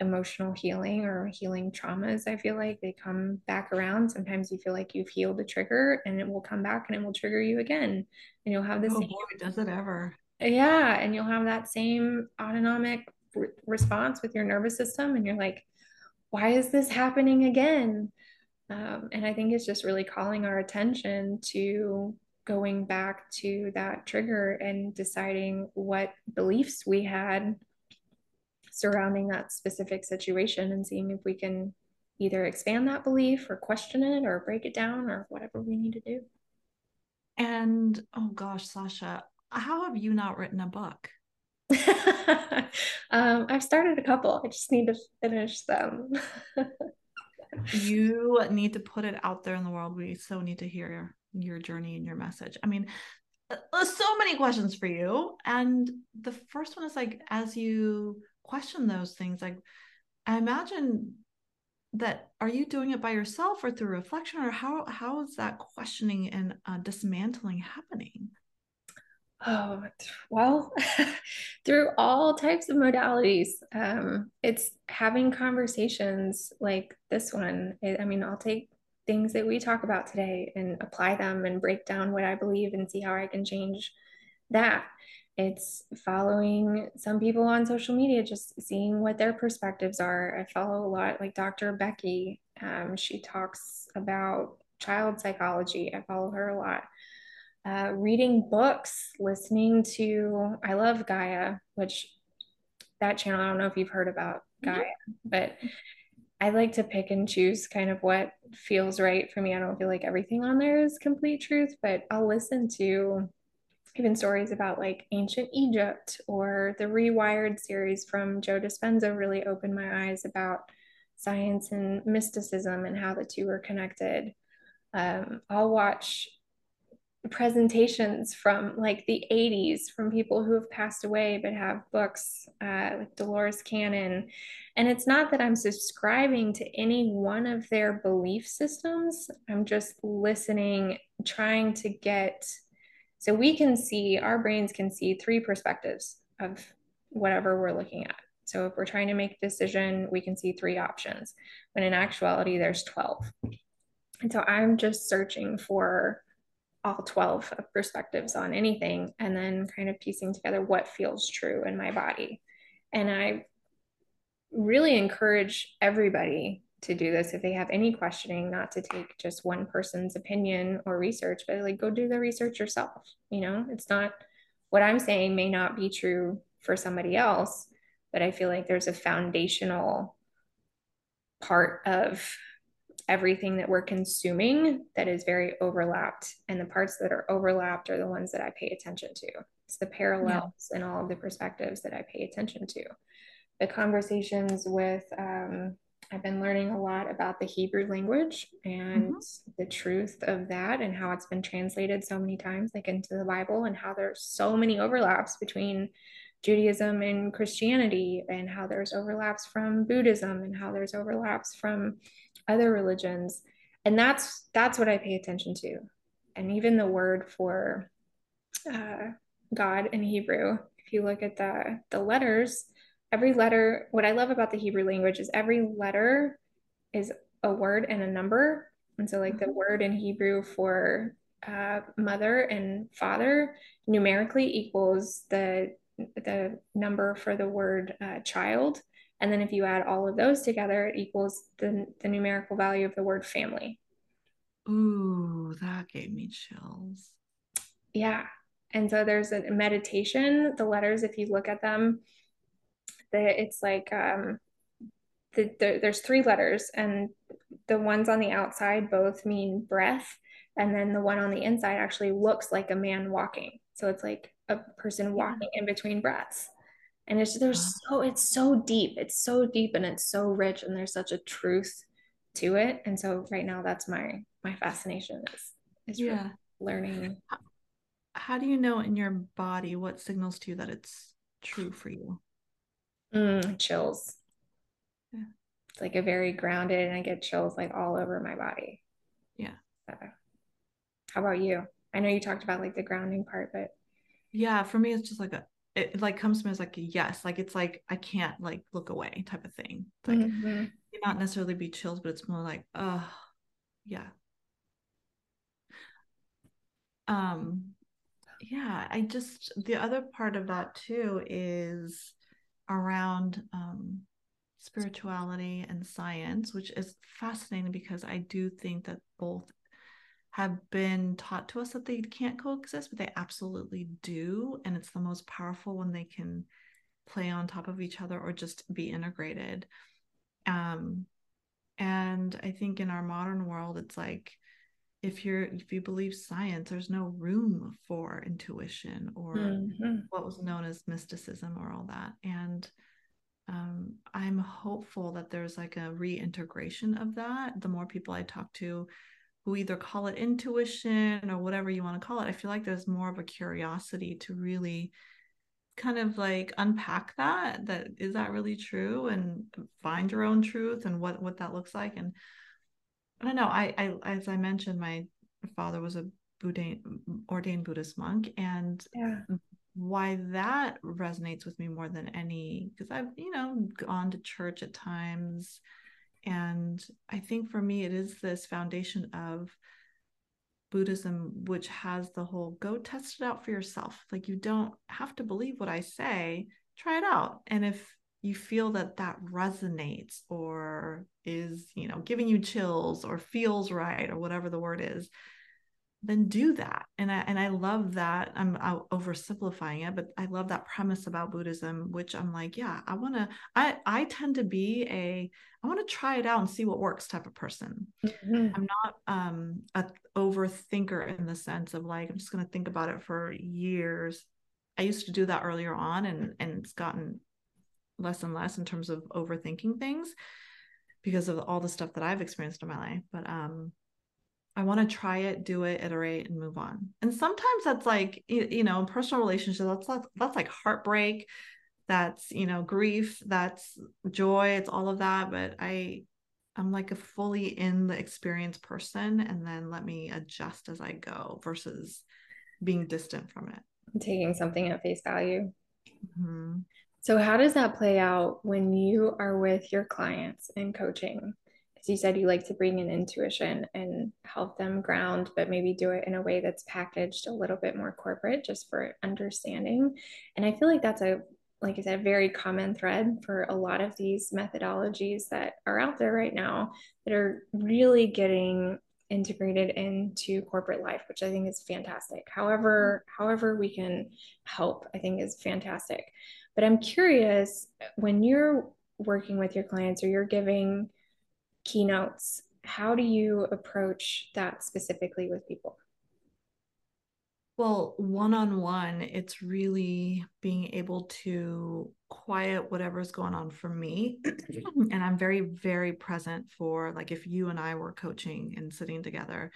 emotional healing or healing traumas i feel like they come back around. Sometimes you feel like you've healed the trigger and it will come back and it will trigger you again. And you'll have this oh boy does it ever. Yeah and you'll have that same autonomic re- response with your nervous system and you're like why is this happening again? Um, and i think it's just really calling our attention to going back to that trigger and deciding what beliefs we had surrounding that specific situation and seeing if we can either expand that belief or question it or break it down or whatever we need to do. And oh gosh, Sasha, how have you not written a book? [LAUGHS] um, I've started a couple. I just need to finish them. [LAUGHS] you need to put it out there in the world. We so need to hear your, your journey and your message. I mean, uh, so many questions for you. And the first one is like, as you question those things like i imagine that are you doing it by yourself or through reflection or how how is that questioning and uh, dismantling happening? Oh well [LAUGHS] through all types of modalities um, it's having conversations like this one. I mean i'll take things that we talk about today and apply them and break down what i believe and see how i can change that it's following some people on social media, just seeing what their perspectives are. I follow a lot like Dr. Becky. Um, she talks about child psychology. I follow her a lot. Uh, reading books, listening to, I love Gaia, which that channel, I don't know if you've heard about mm-hmm. Gaia, but I like to pick and choose kind of what feels right for me. I don't feel like everything on there is complete truth, but I'll listen to even stories about like ancient Egypt or the Rewired series from Joe Dispenza really opened my eyes about science and mysticism and how the two are connected. Um, I'll watch presentations from like the 80s from people who have passed away but have books uh, like Dolores Cannon. And it's not that I'm subscribing to any one of their belief systems, I'm just listening, trying to get so we can see, our brains can see three perspectives of whatever we're looking at. So if we're trying to make a decision, we can see three options, when in actuality, there's 12. And so I'm just searching for all 12 perspectives on anything and then kind of piecing together what feels true in my body. And I really encourage everybody to do this. If they have any questioning not to take just one person's opinion or research but like go do the research yourself you know? It's not what i'm saying may not be true for somebody else but i feel like there's a foundational part of everything that we're consuming that is very overlapped and the parts that are overlapped are the ones that i pay attention to. It's the parallels and all of the perspectives that i pay attention to. The conversations with um, I've been learning a lot about the Hebrew language and mm-hmm. the truth of that and how it's been translated so many times, like into the Bible, and how there's so many overlaps between Judaism and Christianity, and how there's overlaps from Buddhism, and how there's overlaps from other religions. And that's that's what I pay attention to. And even the word for uh, God in Hebrew, if you look at the the letters, every letter, what I love about the Hebrew language is every letter is a word and a number. And so, like the mm-hmm. word in Hebrew for uh, mother and father numerically equals the the number for the word uh, child. And then if you add all of those together, it equals the, the numerical value of the word family. Ooh, that gave me chills. Yeah. And so there's a meditation. The letters, if you look at them, the, it's like um, the, the, there's three letters, and the ones on the outside both mean breath, and then the one on the inside actually looks like a man walking. So it's like a person walking in between breaths. And it's there's so it's so deep. It's so deep and it's so rich, and there's such a truth to it. And so right now, that's my my fascination is is yeah. learning. How do you know in your body what signals to you that it's true for you? Mm, chills. Yeah. It's like a very grounded, and I get chills like all over my body. Yeah. So, how about you? I know you talked about like the grounding part, but yeah, for me, it's just like a it like comes to me as like a yes, like it's like I can't like look away type of thing. It's like mm-hmm. not necessarily be chills, but it's more like, oh, yeah. Um, yeah, I just the other part of that too is around um, spirituality and science, which is fascinating because I do think that both have been taught to us that they can't coexist, but they absolutely do. And it's the most powerful when they can play on top of each other or just be integrated. Um, and I think in our modern world, it's like if you're if you believe science there's no room for intuition or mm-hmm. what was known as mysticism or all that. And um, i'm hopeful that there's like a reintegration of that. The more people i talk to who either call it intuition or whatever you want to call it i feel like there's more of a curiosity to really kind of like unpack that that is that really true? And find your own truth and what what that looks like? And i don't know i i as i mentioned my father was a Buddha, ordained buddhist monk and yeah. why that resonates with me more than any because i've you know gone to church at times and i think for me it is this foundation of Buddhism, which has the whole go test it out for yourself. Like you don't have to believe what I say, try it out. And if you feel that that resonates or is, you know, giving you chills or feels right or whatever the word is, then do that. And I and I love that. I'm oversimplifying it, but I love that premise about Buddhism, which I'm like, yeah, I want to. I I tend to be a I want to try it out and see what works type of person. Mm-hmm. I'm not um a overthinker in the sense of like I'm just going to think about it for years. I used to do that earlier on, and and it's gotten less and less in terms of overthinking things because of all the stuff that I've experienced in my life. But um I want to try it, do it, iterate, and move on. And sometimes that's like, you know, personal relationships, that's like, that's like heartbreak, that's you know, grief, that's joy, it's all of that. But I, I'm like a fully in the experience person, and then let me adjust as I go versus being distant from it. Taking something at face value. Mm-hmm. So, how does that play out when you are with your clients and coaching? As you said you like to bring in intuition and help them ground, but maybe do it in a way that's packaged a little bit more corporate just for understanding. And I feel like that's a like I said, a very common thread for a lot of these methodologies that are out there right now that are really getting integrated into corporate life, which I think is fantastic. However, however we can help, I think is fantastic. But I'm curious when you're working with your clients or you're giving keynotes, how do you approach that specifically with people? Well, one on one, it's really being able to quiet whatever's going on for me. [CLEARS THROAT] and I'm very, very present for, like, if you and I were coaching and sitting together,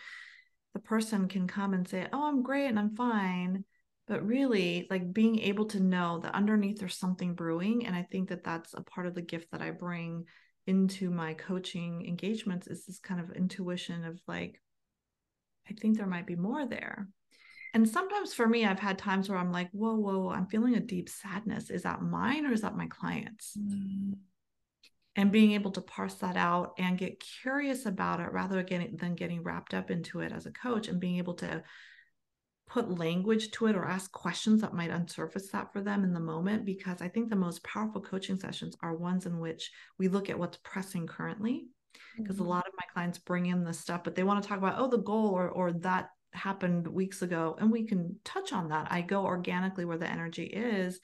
the person can come and say, Oh, I'm great and I'm fine. But really, like being able to know that underneath there's something brewing. And I think that that's a part of the gift that I bring into my coaching engagements is this kind of intuition of like, I think there might be more there. And sometimes for me, I've had times where I'm like, whoa, whoa, I'm feeling a deep sadness. Is that mine or is that my client's? Mm. And being able to parse that out and get curious about it rather than getting wrapped up into it as a coach and being able to put language to it or ask questions that might unsurface that for them in the moment because I think the most powerful coaching sessions are ones in which we look at what's pressing currently because mm-hmm. a lot of my clients bring in this stuff but they want to talk about oh the goal or or that happened weeks ago and we can touch on that I go organically where the energy is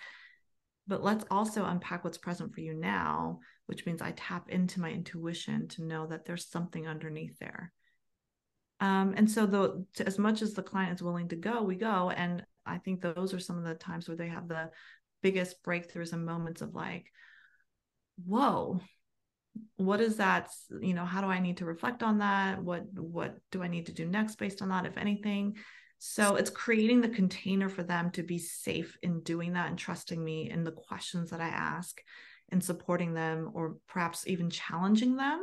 but let's also unpack what's present for you now which means I tap into my intuition to know that there's something underneath there um, and so the as much as the client is willing to go, we go. And I think those are some of the times where they have the biggest breakthroughs and moments of like, whoa, what is that? You know, how do I need to reflect on that? What what do I need to do next based on that, if anything? So it's creating the container for them to be safe in doing that and trusting me in the questions that I ask and supporting them or perhaps even challenging them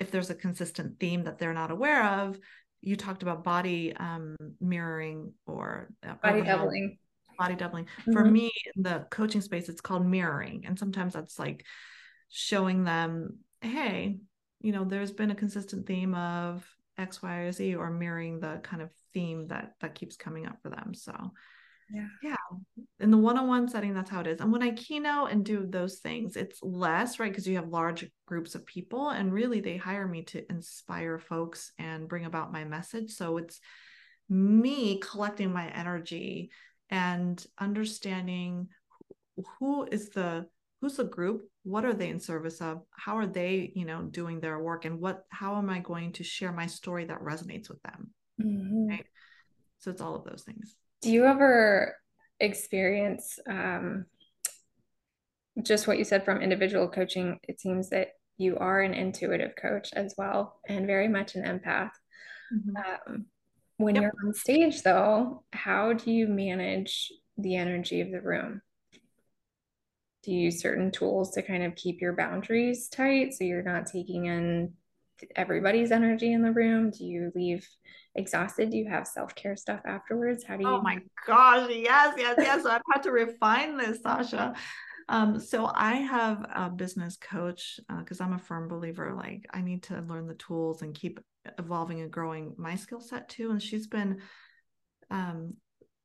if there's a consistent theme that they're not aware of you talked about body um, mirroring or uh, body doubling. body doubling. Mm-hmm. for me in the coaching space it's called mirroring and sometimes that's like showing them hey you know there's been a consistent theme of x y or z or mirroring the kind of theme that that keeps coming up for them so yeah. Yeah. In the one-on-one setting that's how it is. And when i keynote and do those things it's less right because you have large groups of people and really they hire me to inspire folks and bring about my message. So it's me collecting my energy and understanding who is the who's the group what are they in service of how are they you know doing their work and what how am i going to share my story that resonates with them mm-hmm. right? So it's all of those things do you ever experience um, just what you said from individual coaching? It seems that you are an intuitive coach as well and very much an empath. Mm-hmm. Um, when yep. you're on stage, though, how do you manage the energy of the room? do you use certain tools to kind of keep your boundaries tight so you're not taking in everybody's energy in the room? Do you leave exhausted? Do you have self care stuff afterwards? How do you? Oh my gosh, yes, yes, yes. so I've had to refine this, Sasha. Um, so I have a business coach because uh, I'm a firm believer. Like I need to learn the tools and keep evolving and growing my skill set too. And she's been um,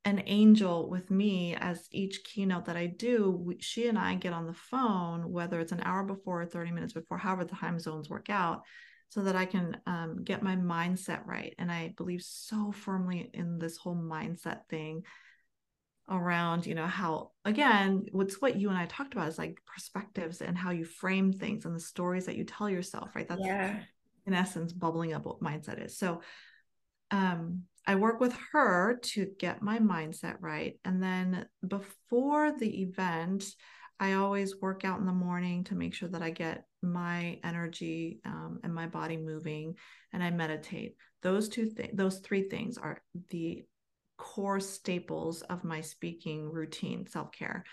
an angel with me as each keynote that I do, we, she and I get on the phone, whether it's an hour before or 30 minutes before, however the time zones work out, so that I can um, get my mindset right. And I believe so firmly in this whole mindset thing around, you know, how, again, what's what you and I talked about is like perspectives and how you frame things and the stories that you tell yourself, right? That's yeah. in essence bubbling up what mindset is. So, um, I work with her to get my mindset right. And then before the event, I always work out in the morning to make sure that I get my energy um, and my body moving and I meditate. Those two things, those three things are the core staples of my speaking routine, self care.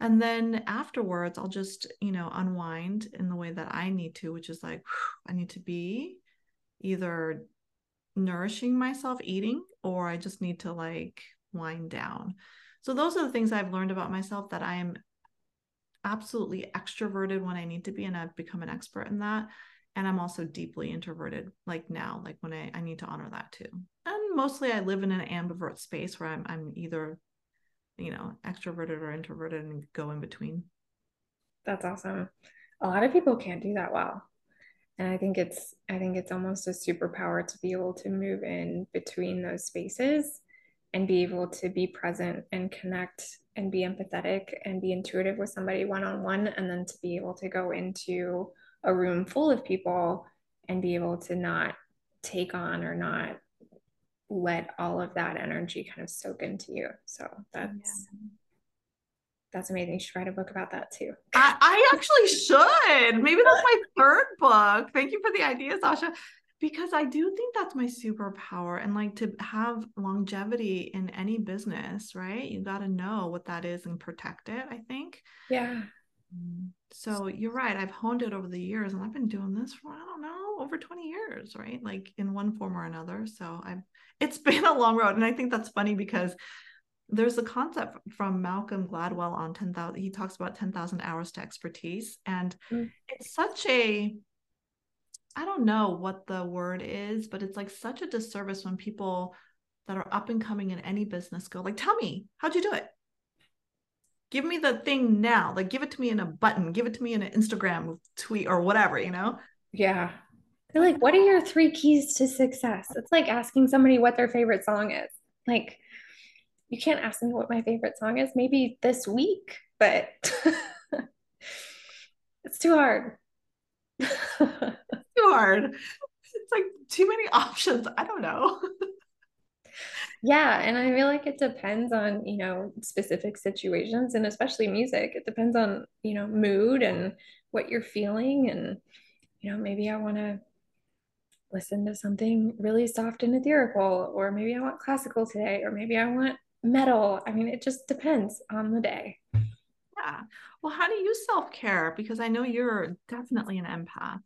And then afterwards, I'll just, you know, unwind in the way that I need to, which is like, whew, I need to be either nourishing myself eating or I just need to like wind down. So those are the things I've learned about myself that I am absolutely extroverted when I need to be and I've become an expert in that and I'm also deeply introverted like now like when I I need to honor that too. And mostly I live in an ambivert space where I'm I'm either you know extroverted or introverted and go in between. That's awesome. A lot of people can't do that well and i think it's i think it's almost a superpower to be able to move in between those spaces and be able to be present and connect and be empathetic and be intuitive with somebody one on one and then to be able to go into a room full of people and be able to not take on or not let all of that energy kind of soak into you so that's yeah that's amazing. You should write a book about that too. I, I actually should. Maybe that's my third book. Thank you for the idea, Sasha. Because I do think that's my superpower. And like to have longevity in any business, right? You got to know what that is and protect it, I think. Yeah. Mm. So you're right. I've honed it over the years and I've been doing this for, I don't know, over 20 years, right? Like in one form or another. So I've, [LAUGHS] it's been a long road. And I think that's funny because there's a concept from Malcolm Gladwell on 10,000. He talks about 10,000 hours to expertise. And mm. it's such a, I don't know what the word is, but it's like such a disservice when people that are up and coming in any business go, like, tell me, how'd you do it? Give me the thing now. Like, give it to me in a button, give it to me in an Instagram tweet or whatever, you know? Yeah. They're like, what are your three keys to success? It's like asking somebody what their favorite song is. Like, you can't ask me what my favorite song is maybe this week but [LAUGHS] it's too hard [LAUGHS] too hard it's like too many options i don't know [LAUGHS] yeah and i feel like it depends on you know specific situations and especially music it depends on you know mood and what you're feeling and you know maybe i want to listen to something really soft and ethereal or maybe i want classical today or maybe i want metal. I mean, it just depends on the day. Yeah. Well, how do you self care? Because I know you're definitely an empath.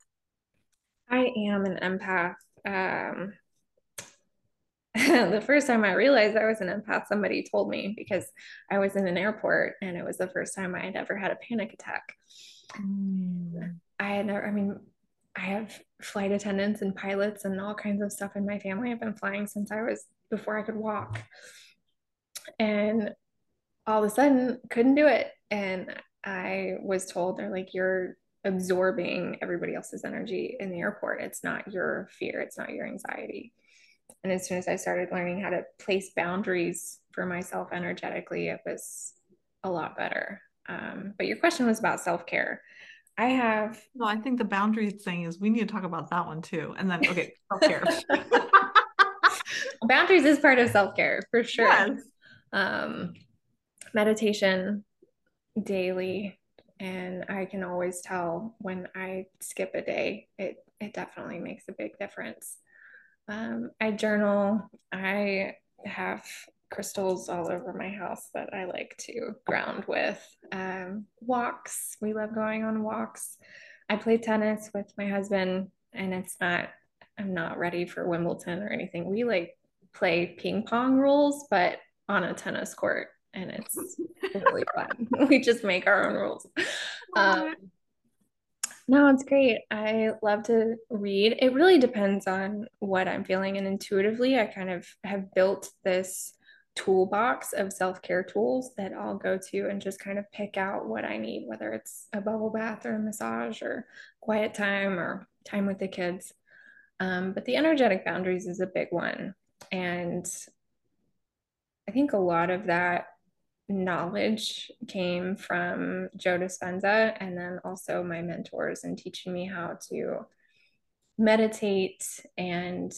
I am an empath. Um, [LAUGHS] the first time I realized I was an empath, somebody told me because I was in an airport and it was the first time I had ever had a panic attack. I had never, I mean, I have flight attendants and pilots and all kinds of stuff in my family. I've been flying since I was before I could walk and all of a sudden couldn't do it and i was told they're like you're absorbing everybody else's energy in the airport. It's not your fear. It's not your anxiety. And as soon as i started learning how to place boundaries for myself energetically it was a lot better. Um, but your question was about self-care. I have no i think the boundaries thing is we need to talk about that one too. And then okay [LAUGHS] self-care. [LAUGHS] Boundaries is part of self-care for sure. Yes. Um, meditation daily and I can always tell when I skip a day, it it definitely makes a big difference. Um, I journal. I have crystals all over my house that I like to ground with. Um, walks, we love going on walks. I play tennis with my husband, and it's not, I'm not ready for Wimbledon or anything. We like play ping pong rules, but on a tennis court, and it's [LAUGHS] really fun. [LAUGHS] We just make our own rules. Um, no, it's great. I love to read. It really depends on what I'm feeling. And intuitively, I kind of have built this toolbox of self care tools that I'll go to and just kind of pick out what I need, whether it's a bubble bath or a massage or quiet time or time with the kids. Um, but the energetic boundaries is a big one. And I think a lot of that knowledge came from Joe Dispenza and then also my mentors and teaching me how to meditate and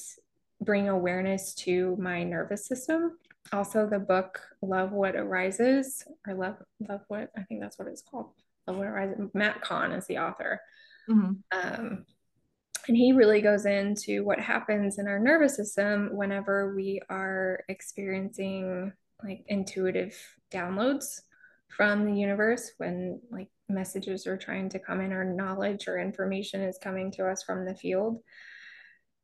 bring awareness to my nervous system. Also, the book Love What Arises, or Love Love What I think that's what it's called. Love What Arises. Matt Kahn is the author. Mm-hmm. Um, and he really goes into what happens in our nervous system whenever we are experiencing like intuitive downloads from the universe when like messages are trying to come in or knowledge or information is coming to us from the field.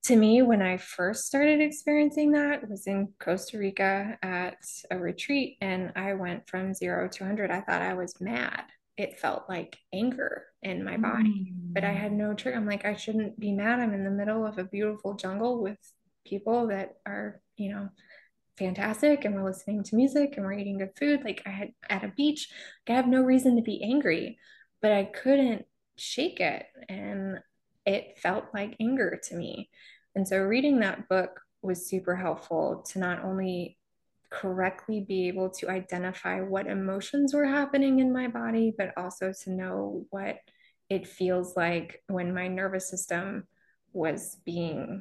To me when i first started experiencing that was in costa rica at a retreat and i went from 0 to 100 i thought i was mad. It felt like anger in my body but i had no trigger. I'm like i shouldn't be mad. I'm in the middle of a beautiful jungle with people that are you know fantastic and we're listening to music and we're eating good food. Like i had at a beach i have no reason to be angry but i couldn't shake it and it felt like anger to me. And so reading that book was super helpful to not only correctly be able to identify what emotions were happening in my body but also to know what it feels like when my nervous system was being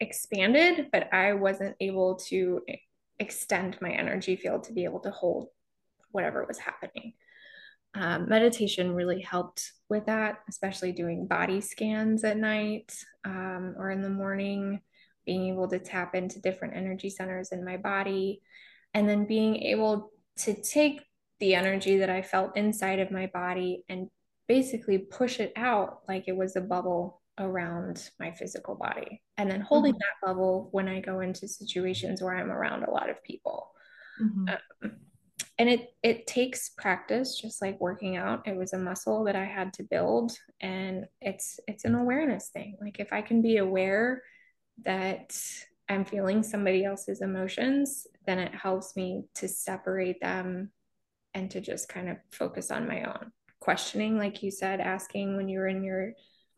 expanded, but I wasn't able to extend my energy field to be able to hold whatever was happening. Um, meditation really helped with that, especially doing body scans at night um, or in the morning, being able to tap into different energy centers in my body, and then being able to take the energy that I felt inside of my body and basically push it out like it was a bubble around my physical body and then holding mm-hmm. that bubble when I go into situations where I'm around a lot of people. Mm-hmm. Um, and it it takes practice just like working out it was a muscle that i had to build and it's it's an awareness thing like if i can be aware that i'm feeling somebody else's emotions then it helps me to separate them and to just kind of focus on my own questioning like you said asking when you were in your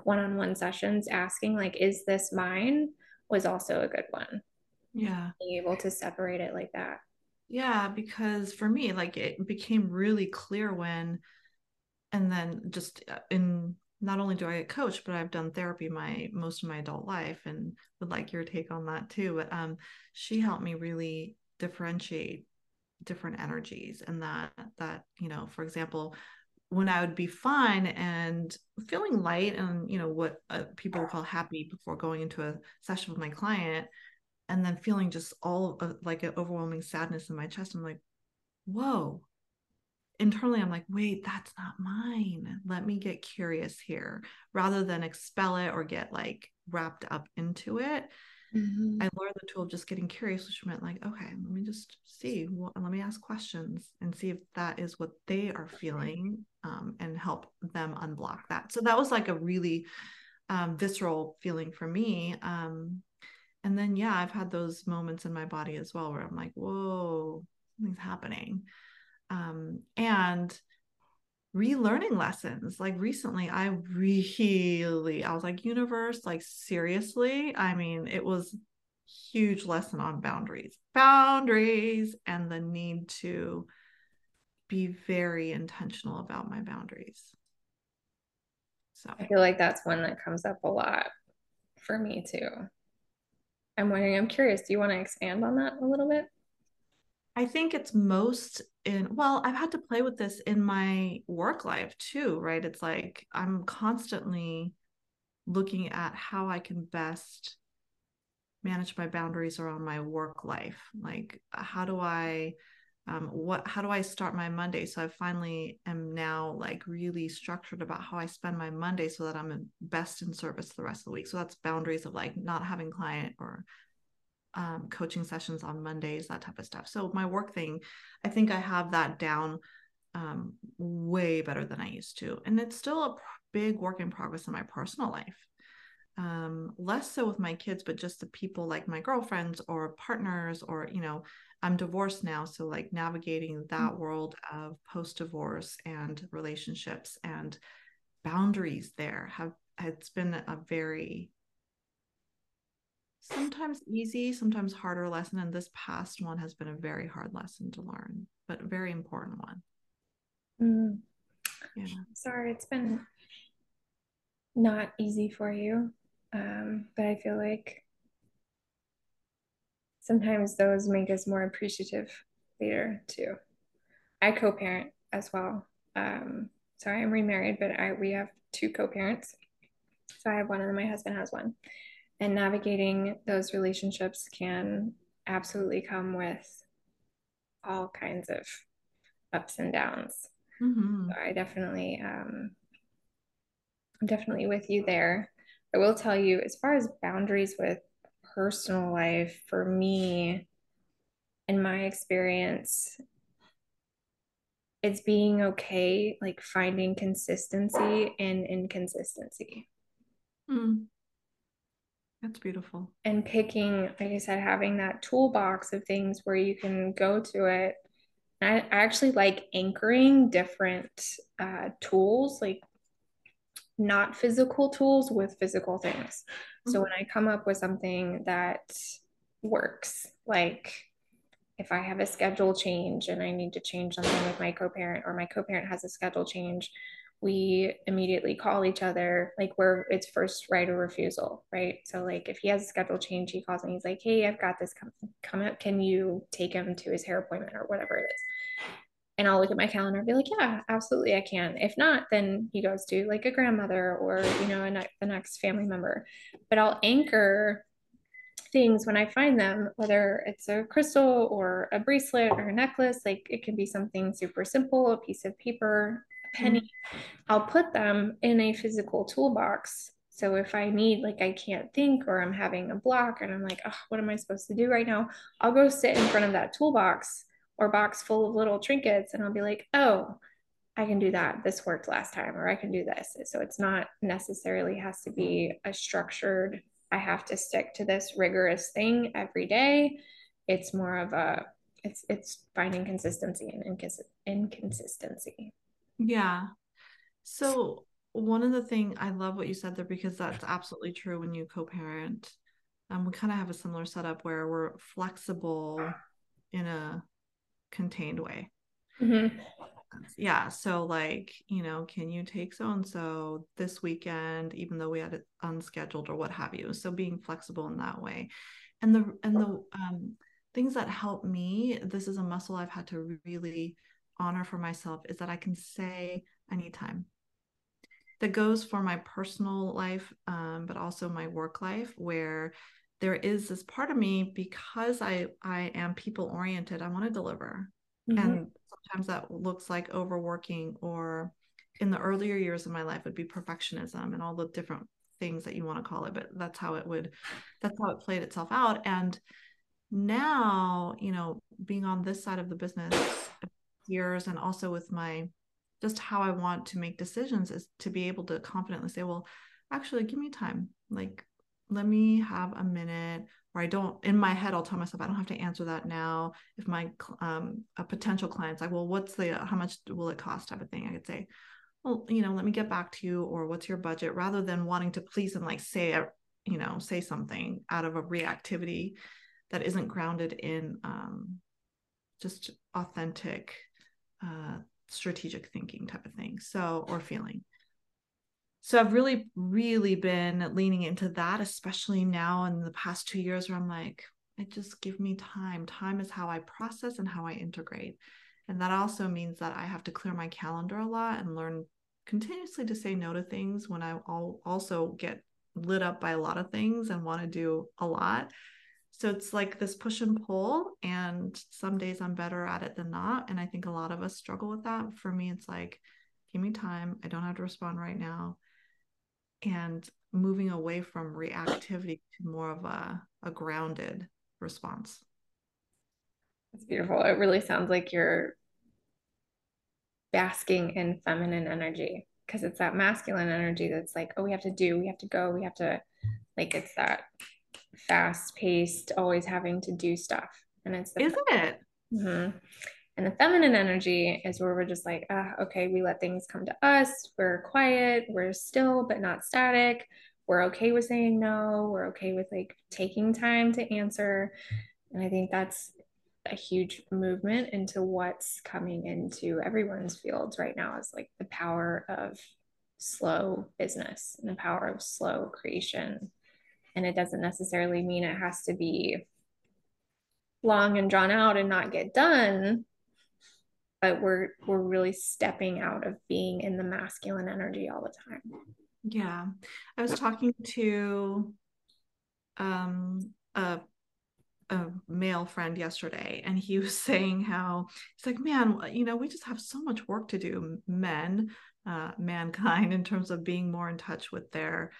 one-on-one sessions asking like is this mine was also a good one yeah being able to separate it like that yeah because for me like it became really clear when and then just uh, in not only do I get coached, but I've done therapy my most of my adult life and would like your take on that too. But um she helped me really differentiate different energies and that that, you know, for example, when I would be fine and feeling light and you know what uh, people call happy before going into a session with my client, and then feeling just all of, like an overwhelming sadness in my chest. I'm like, whoa. Internally, I'm like, wait, that's not mine. Let me get curious here, rather than expel it or get like wrapped up into it. Mm-hmm. I learned the tool of just getting curious, which meant like, okay, let me just see, well, let me ask questions and see if that is what they are feeling um, and help them unblock that. So that was like a really um, visceral feeling for me. Um, and then, yeah, I've had those moments in my body as well where I'm like, whoa, something's happening. Um, and relearning lessons. Like recently, I really, I was like, universe, like seriously. I mean, it was huge lesson on boundaries, boundaries, and the need to be very intentional about my boundaries. So I feel like that's one that comes up a lot for me too. I'm wondering, I'm curious, do you want to expand on that a little bit? I think it's most in, well, I've had to play with this in my work life too, right? It's like I'm constantly looking at how I can best manage my boundaries around my work life. Like how do i um, what how do i start my monday? So i finally am now like really structured about how i spend my monday so that i'm best in service the rest of the week. So that's boundaries of like not having client or um, coaching sessions on mondays that type of stuff. So my work thing i think i have that down um, way better than i used to. And it's still a big work in progress in my personal life. Um, less so with my kids but just the people like my girlfriends or partners or you know I'm divorced now, so like navigating mm. that world of post divorce and relationships and boundaries there have it's been a very sometimes easy, sometimes harder lesson. And this past one has been a very hard lesson to learn, but a very important one. Mm. Yeah. Sorry, it's been not easy for you. Um, but I feel like sometimes those make us more appreciative later too. I co-parent as well. Um, so I am remarried, but I we have two co-parents. So I have one, and my husband has one. And navigating those relationships can absolutely come with all kinds of ups and downs. Mm-hmm. So I definitely, um, I'm definitely with you there. I will tell you, as far as boundaries with personal life, for me, in my experience, it's being okay, like finding consistency and inconsistency. Mm. That's beautiful. And picking, like I said, having that toolbox of things where you can go to it. I, I actually like anchoring different uh, tools, like not physical tools with physical things. So mm-hmm. when I come up with something that works, like if I have a schedule change and I need to change something with my co-parent or my co-parent has a schedule change, we immediately call each other like where it's first right or refusal, right? So like if he has a schedule change, he calls me, he's like, Hey, I've got this come come up. Can you take him to his hair appointment or whatever it is? and I'll look at my calendar and be like, yeah, absolutely, I can. If not, then he goes to like a grandmother or, you know, ne- the next family member. But I'll anchor things when I find them, whether it's a crystal or a bracelet or a necklace, like it can be something super simple, a piece of paper, a penny. Mm-hmm. I'll put them in a physical toolbox. So if I need, like, I can't think or I'm having a block and I'm like, oh, what am I supposed to do right now? I'll go sit in front of that toolbox or box full of little trinkets and I'll be like, oh, I can do that. This worked last time, or I can do this. So it's not necessarily has to be a structured, I have to stick to this rigorous thing every day. It's more of a, it's, it's finding consistency and incons- inconsistency. Yeah. So one of the thing I love what you said there because that's absolutely true when you co-parent. Um, we kind of have a similar setup where we're flexible in a contained way. Mm-hmm. Yeah. So, like, you know, can you take so and so this weekend, even though we had it unscheduled or what have you? So, being flexible in that way. And the, and the, um, things that help me, this is a muscle I've had to really honor for myself, is that I can say, I need time. That goes for my personal life, um, but also my work life, where there is this part of me because I I am people oriented. I want to deliver, mm-hmm. and sometimes that looks like overworking or in the earlier years of my life would be perfectionism and all the different things that you want to call it but that's how it would that's how it played itself out and now you know being on this side of the business years and also with my just how i want to make decisions is to be able to confidently say well actually give me time. Like let me have a minute or I don't in my head I'll tell myself I don't have to answer that now. If my um a potential client's like well what's the how much will it cost? type of thing I could say well you know let me get back to you or what's your budget? Rather than wanting to please and like say a, you know say something out of a reactivity that isn't grounded in um just authentic uh strategic thinking type of thing so or feeling so I've really, really been leaning into that, especially now in the past two years where I'm like, it just give me time. Time is how I process and how I integrate. And that also means that I have to clear my calendar a lot and learn continuously to say no to things when I also get lit up by a lot of things and want to do a lot. So it's like this push and pull. And some days I'm better at it than not. And I think a lot of us struggle with that. For me, it's like, give me time. I don't have to respond right now. And moving away from reactivity to more of a, a grounded response. That's beautiful. It really sounds like you're basking in feminine energy because it's that masculine energy that's like, oh, we have to do, we have to go, we have to, like, it's that fast paced, always having to do stuff. And it's, the, isn't it? Mm-hmm. And the feminine energy is where we're just like, ah, okay, we let things come to us. We're quiet, we're still, but not static. We're okay with saying no. We're okay with like taking time to answer. And I think that's a huge movement into what's coming into everyone's fields right now is like the power of slow business and the power of slow creation. And it doesn't necessarily mean it has to be long and drawn out and not get done but we're we're really stepping out of being in the masculine energy all the time. Yeah. I was talking to um a a male friend yesterday and he was [LAUGHS] saying how he's like man you know we just have so much work to do men uh, mankind in terms of being more in touch with their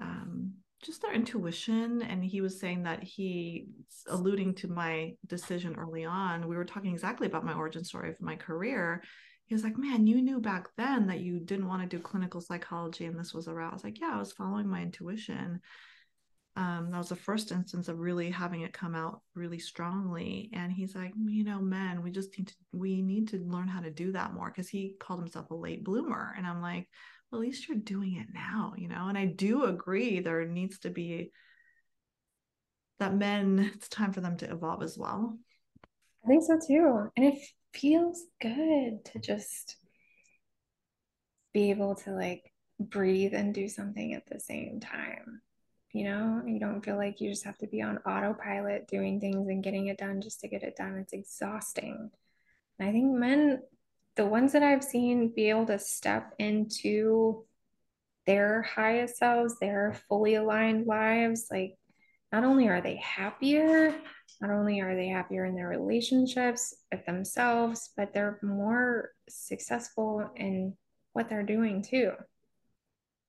um, just their intuition and he was saying that he alluding to my decision early on. We were talking exactly about my origin story of my career. He was like man you knew back then that you didn't want to do clinical psychology and this was a route i was like yeah i was following my intuition. Um, that was the first instance of really having it come out really strongly. And he's like you know men we just need to we need to learn how to do that more because he called himself a late bloomer. And i'm like at least you're doing it now you know and i do agree there needs to be that men it's time for them to evolve as well. I think so too and it feels good to just be able to like breathe and do something at the same time you know? You don't feel like you just have to be on autopilot doing things and getting it done just to get it done. It's exhausting. And i think men the ones that i've seen be able to step into their highest selves their fully aligned lives like not only are they happier not only are they happier in their relationships with themselves but they're more successful in what they're doing too.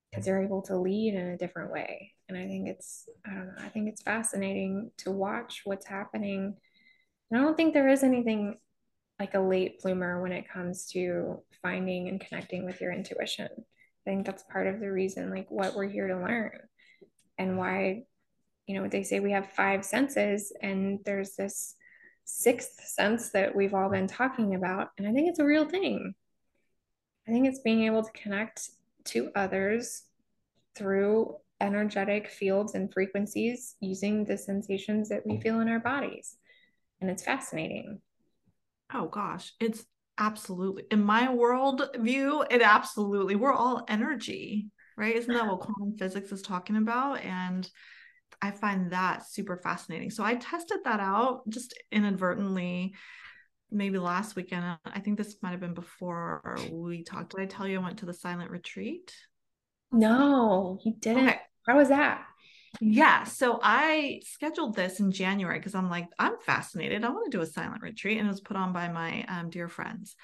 Because they're able to lead in a different way. And I think it's, I don't know, I think it's fascinating to watch what's happening. And I don't think there is anything like a late bloomer when it comes to finding and connecting with your intuition. I think that's part of the reason, like what we're here to learn and why, you know, they say we have five senses and there's this sixth sense that we've all been talking about. And I think it's a real thing. I think it's being able to connect to others through energetic fields and frequencies using the sensations that we feel in our bodies. And it's fascinating. Oh gosh, it's absolutely in my world view, it absolutely we're all energy, right? Isn't that what [LAUGHS] quantum physics is talking about? And I find that super fascinating. So I tested that out just inadvertently maybe last weekend. I think this might have been before we talked. Did I tell you I went to the silent retreat? No, you didn't. Okay. How was that? Yeah. So I scheduled this in January because I'm like, I'm fascinated. I want to do a silent retreat. And it was put on by my um, dear friends.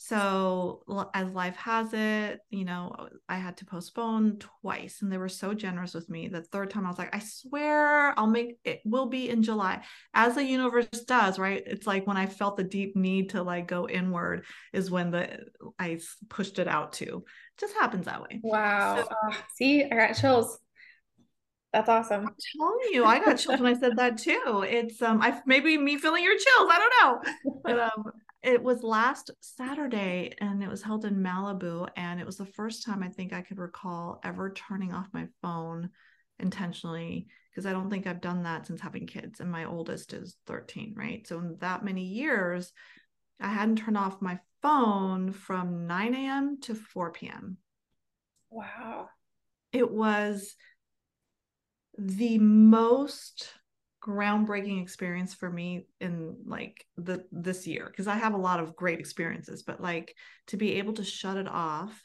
So as life has it, you know, I had to postpone twice and they were so generous with me. The third time I was like, I swear I'll make it will be in July. As the universe does, right? It's like when I felt the deep need to like go inward is when the I pushed it out to. Just happens that way. Wow. So, uh, see, I got chills. That's awesome. I'm telling you, I got chills when I said that too. It's um I maybe me feeling your chills. I don't know. But [LAUGHS] um it was last Saturday and it was held in Malibu. And it was the first time I think I could recall ever turning off my phone intentionally because I don't think I've done that since having kids. And my oldest is 13, right? So in that many years, I hadn't turned off my phone from 9 a.m. to 4 p.m. Wow. It was the most groundbreaking experience for me in like the this year because I have a lot of great experiences but like to be able to shut it off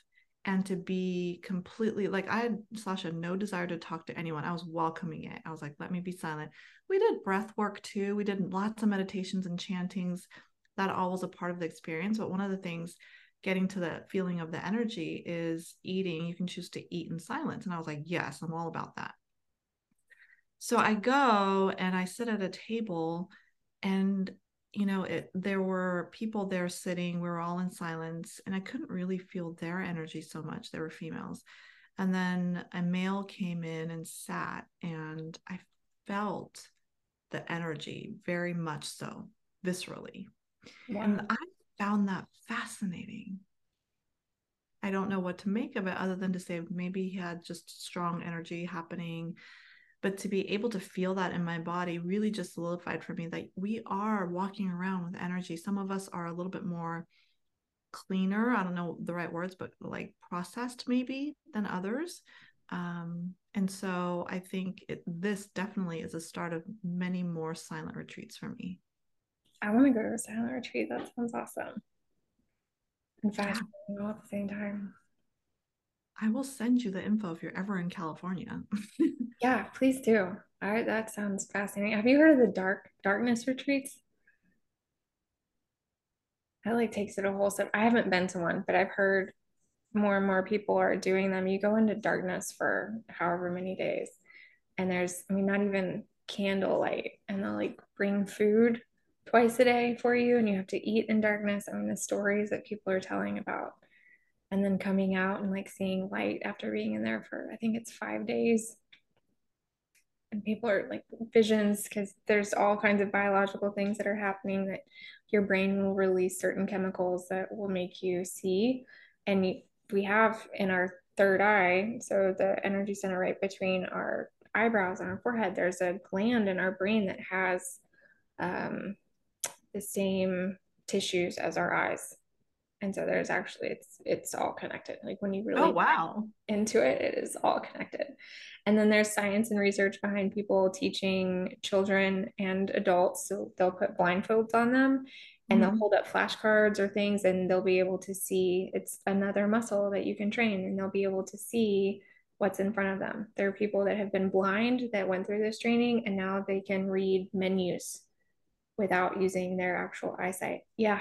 and to be completely like I had Sasha no desire to talk to anyone. I was welcoming it. I was like, let me be silent. We did breath work too. We did lots of meditations and chantings. That all was a part of the experience. But one of the things getting to the feeling of the energy is eating. You can choose to eat in silence. And I was like, yes, I'm all about that. So I go and I sit at a table and you know it there were people there sitting we were all in silence and i couldn't really feel their energy so much there were females. And then a male came in and sat and i felt the energy very much so viscerally. Wow. and i found that fascinating. I don't know what to make of it other than to say maybe he had just strong energy happening but to be able to feel that in my body really just solidified for me that we are walking around with energy. Some of us are a little bit more cleaner i don't know the right words but like processed maybe than others. Um, and so i think it, this definitely is a start of many more silent retreats for me. I want to go to a silent retreat. That sounds awesome. In fact, all at the same time I will send you the info if you're ever in California. [LAUGHS] yeah, please do. All right, that sounds fascinating. Have you heard of the dark darkness retreats? That like takes it a whole step. I haven't been to one, but I've heard more and more people are doing them. You go into darkness for however many days, and there's, I mean, not even candlelight, and they'll like bring food twice a day for you, and you have to eat in darkness. I mean, the stories that people are telling about and then coming out and like seeing light after being in there for I think it's five days. And people are like visions because there's all kinds of biological things that are happening that your brain will release certain chemicals that will make you see. And we have in our third eye, so the energy center right between our eyebrows and our forehead, there's a gland in our brain that has um, the same tissues as our eyes and so there's actually it's it's all connected. Like when you really oh wow. into it it is all connected. And then there's science and research behind people teaching children and adults. So they'll put blindfolds on them and mm-hmm. they'll hold up flashcards or things and they'll be able to see it's another muscle that you can train and they'll be able to see what's in front of them. There are people that have been blind that went through this training and now they can read menus without using their actual eyesight. Yeah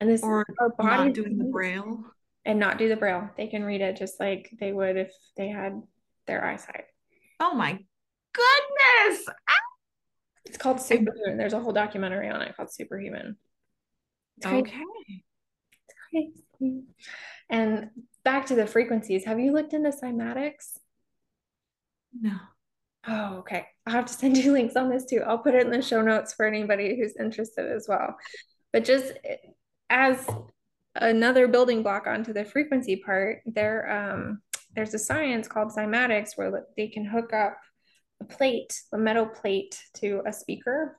and this or our body not doing the braille and not do the braille. They can read it just like they would if they had their eyesight. Oh my goodness. Ah! It's called Superhuman. There's a whole documentary on it called Superhuman. It's okay. It's crazy. And back to the frequencies. Have you looked into cymatics? No. Oh, okay. I'll have to send you [LAUGHS] links on this too. I'll put it in the show notes for anybody who's interested as well. But just as another building block onto the frequency part, there um, there's a science called cymatics where they can hook up a plate, a metal plate, to a speaker.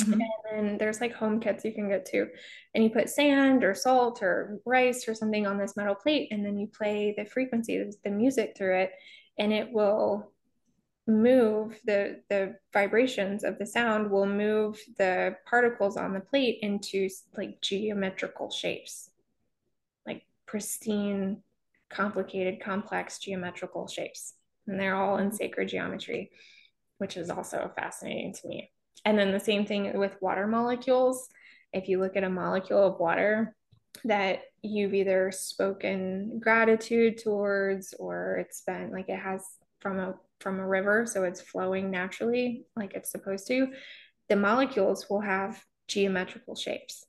Mm-hmm. And then there's like home kits you can get to, and you put sand or salt or rice or something on this metal plate, and then you play the frequency, the music through it, and it will move the the vibrations of the sound will move the particles on the plate into like geometrical shapes. Like pristine complicated complex geometrical shapes. And they're all in sacred geometry which is also fascinating to me. And then the same thing with water molecules. If you look at a molecule of water that you've either spoken gratitude towards or it's been like it has from a from a river, so it's flowing naturally like it's supposed to, the molecules will have geometrical shapes.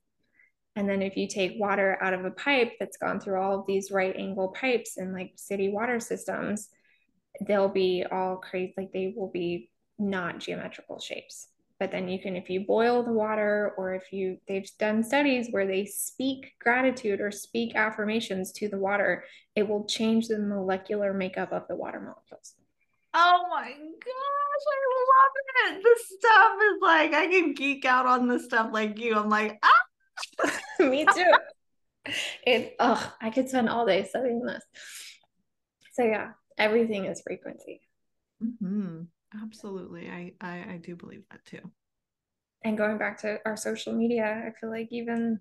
And then if you take water out of a pipe that's gone through all of these right angle pipes and like city water systems, they'll be all crazy, like they will be not geometrical shapes. But then you can, if you boil the water, or if you, they've done studies where they speak gratitude or speak affirmations to the water, it will change the molecular makeup of the water molecules. Oh my gosh, I love it. This stuff is like I can geek out on this stuff like you. I'm like, ah. [LAUGHS] Me too. It oh, I could spend all day studying this. So yeah, everything is frequency. Mm-hmm. Absolutely. I, I I do believe that too. And going back to our social media, I feel like even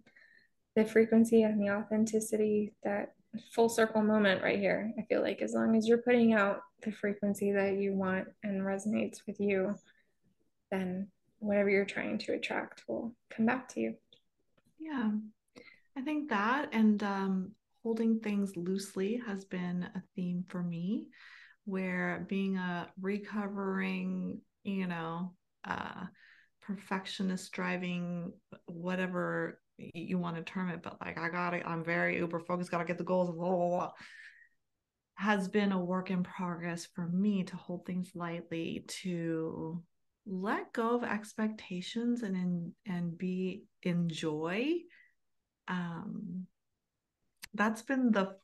the frequency and the authenticity that full circle moment right here. I feel like as long as you're putting out the frequency that you want and resonates with you, then whatever you're trying to attract will come back to you. Yeah. I think that and um, holding things loosely has been a theme for me, where being a recovering, you know, uh, perfectionist driving, whatever you want to term it, but like I got it, I'm very uber focused, gotta get the goals, blah, blah, blah, has been a work in progress for me to hold things lightly, to let go of expectations and in, and be enjoy um that's been the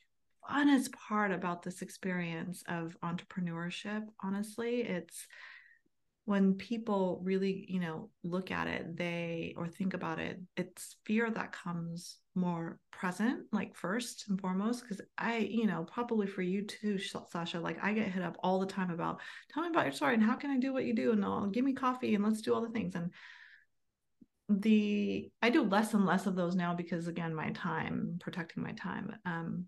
funnest part about this experience of entrepreneurship honestly. It's when people really you know look at it they or think about it it's fear that comes more present like first and foremost because i you know probably for you too sasha like i get hit up all the time about tell me about your story and how can i do what you do? And I'll, give me coffee and let's do all the things. And the i do less and less of those now because again my time protecting my time. Um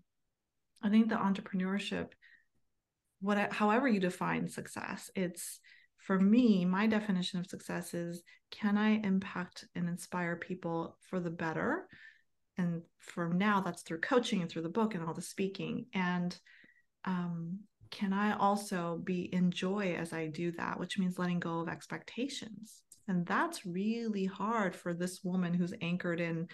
i think the entrepreneurship what however you define success it's for me my definition of success is can i impact and inspire people for the better? And for now that's through coaching and through the book and all the speaking. And um, can i also be enjoy as i do that which means letting go of expectations? And that's really hard for this woman who's anchored in,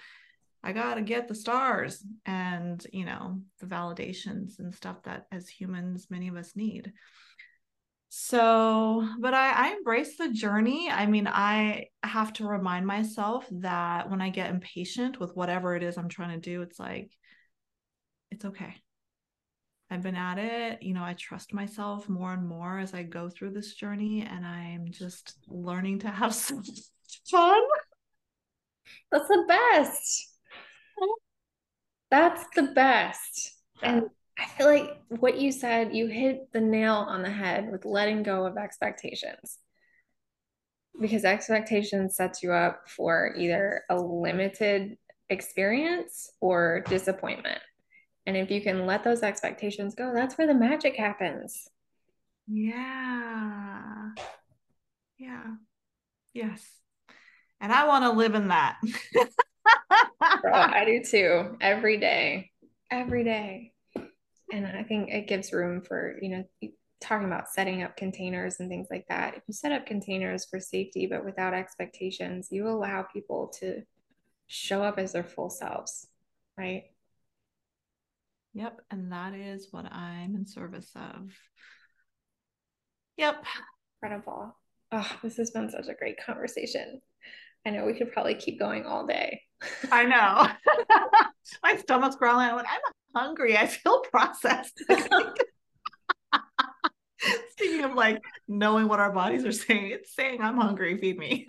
I got to get the stars and, you know, the validations and stuff that as humans, many of us need. So, but I, I embrace the journey. I mean, I have to remind myself that when I get impatient with whatever it is I'm trying to do, it's like, it's okay. I've been at it. You know, I trust myself more and more as I go through this journey, and I'm just learning to have [LAUGHS] some fun. That's the best. That's the best. And I feel like what you said, you hit the nail on the head with letting go of expectations. Because expectations sets you up for either a limited experience or disappointment. And if you can let those expectations go, that's where the magic happens. Yeah. Yeah. Yes. And I want to live in that. [LAUGHS] Girl, I do too. Every day. Every day. And I think it gives room for, you know, talking about setting up containers and things like that. If you set up containers for safety, but without expectations, you allow people to show up as their full selves, right? Yep. And that is what I'm in service of. Yep. Incredible. Oh, this has been such a great conversation. I know we could probably keep going all day. I know. [LAUGHS] [LAUGHS] My stomach's growling. I'm like, I'm hungry. I feel [LAUGHS] processed. [LAUGHS] Speaking of like knowing what our bodies are saying, it's saying I'm hungry, feed me.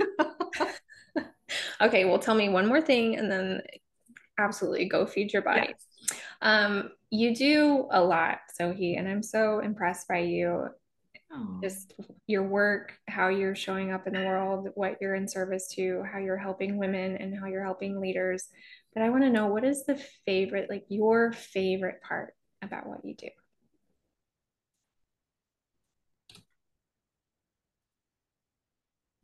[LAUGHS] okay, well tell me one more thing and then absolutely go feed your body. Yes. Um, you do a lot, Sohee, and I'm so impressed by you. Oh. Just your work, how you're showing up in the world, what you're in service to, how you're helping women, and how you're helping leaders. But I want to know what is the favorite, like your favorite part about what you do?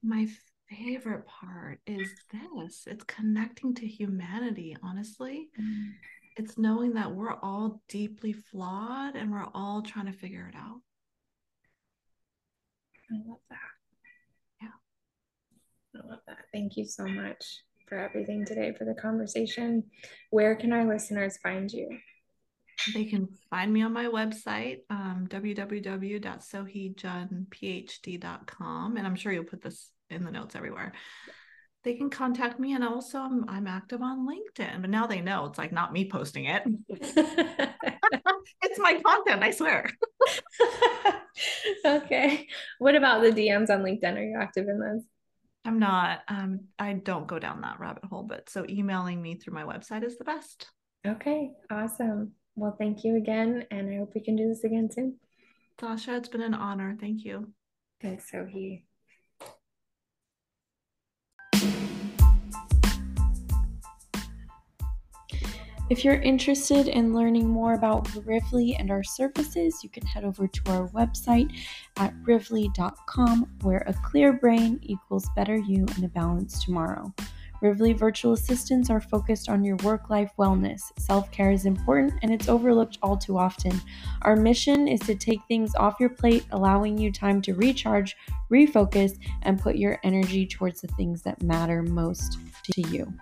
My favorite part is this it's connecting to humanity, honestly. Mm it's knowing that we're all deeply flawed and we're all trying to figure it out. I love that. Yeah. I love that. Thank you so much for everything today, for the conversation. Where can our listeners find you? They can find me on my website, um, www.soheejunphd.com. And I'm sure you'll put this in the notes everywhere they can contact me and also I'm, I'm active on linkedin but now they know it's like not me posting it [LAUGHS] it's my content i swear [LAUGHS] okay what about the dms on linkedin are you active in those i'm not um i don't go down that rabbit hole but so emailing me through my website is the best. Okay awesome. Well thank you again and i hope we can do this again soon. Sasha it's been an honor. Thank you. Thanks Sohee If you're interested in learning more about Rivvly and our services, you can head over to our website at rivvly.com, where a clear brain equals better you and a balanced tomorrow. Rivvly virtual assistants are focused on your work life wellness. Self care is important and it's overlooked all too often. Our mission is to take things off your plate, allowing you time to recharge, refocus, and put your energy towards the things that matter most to you.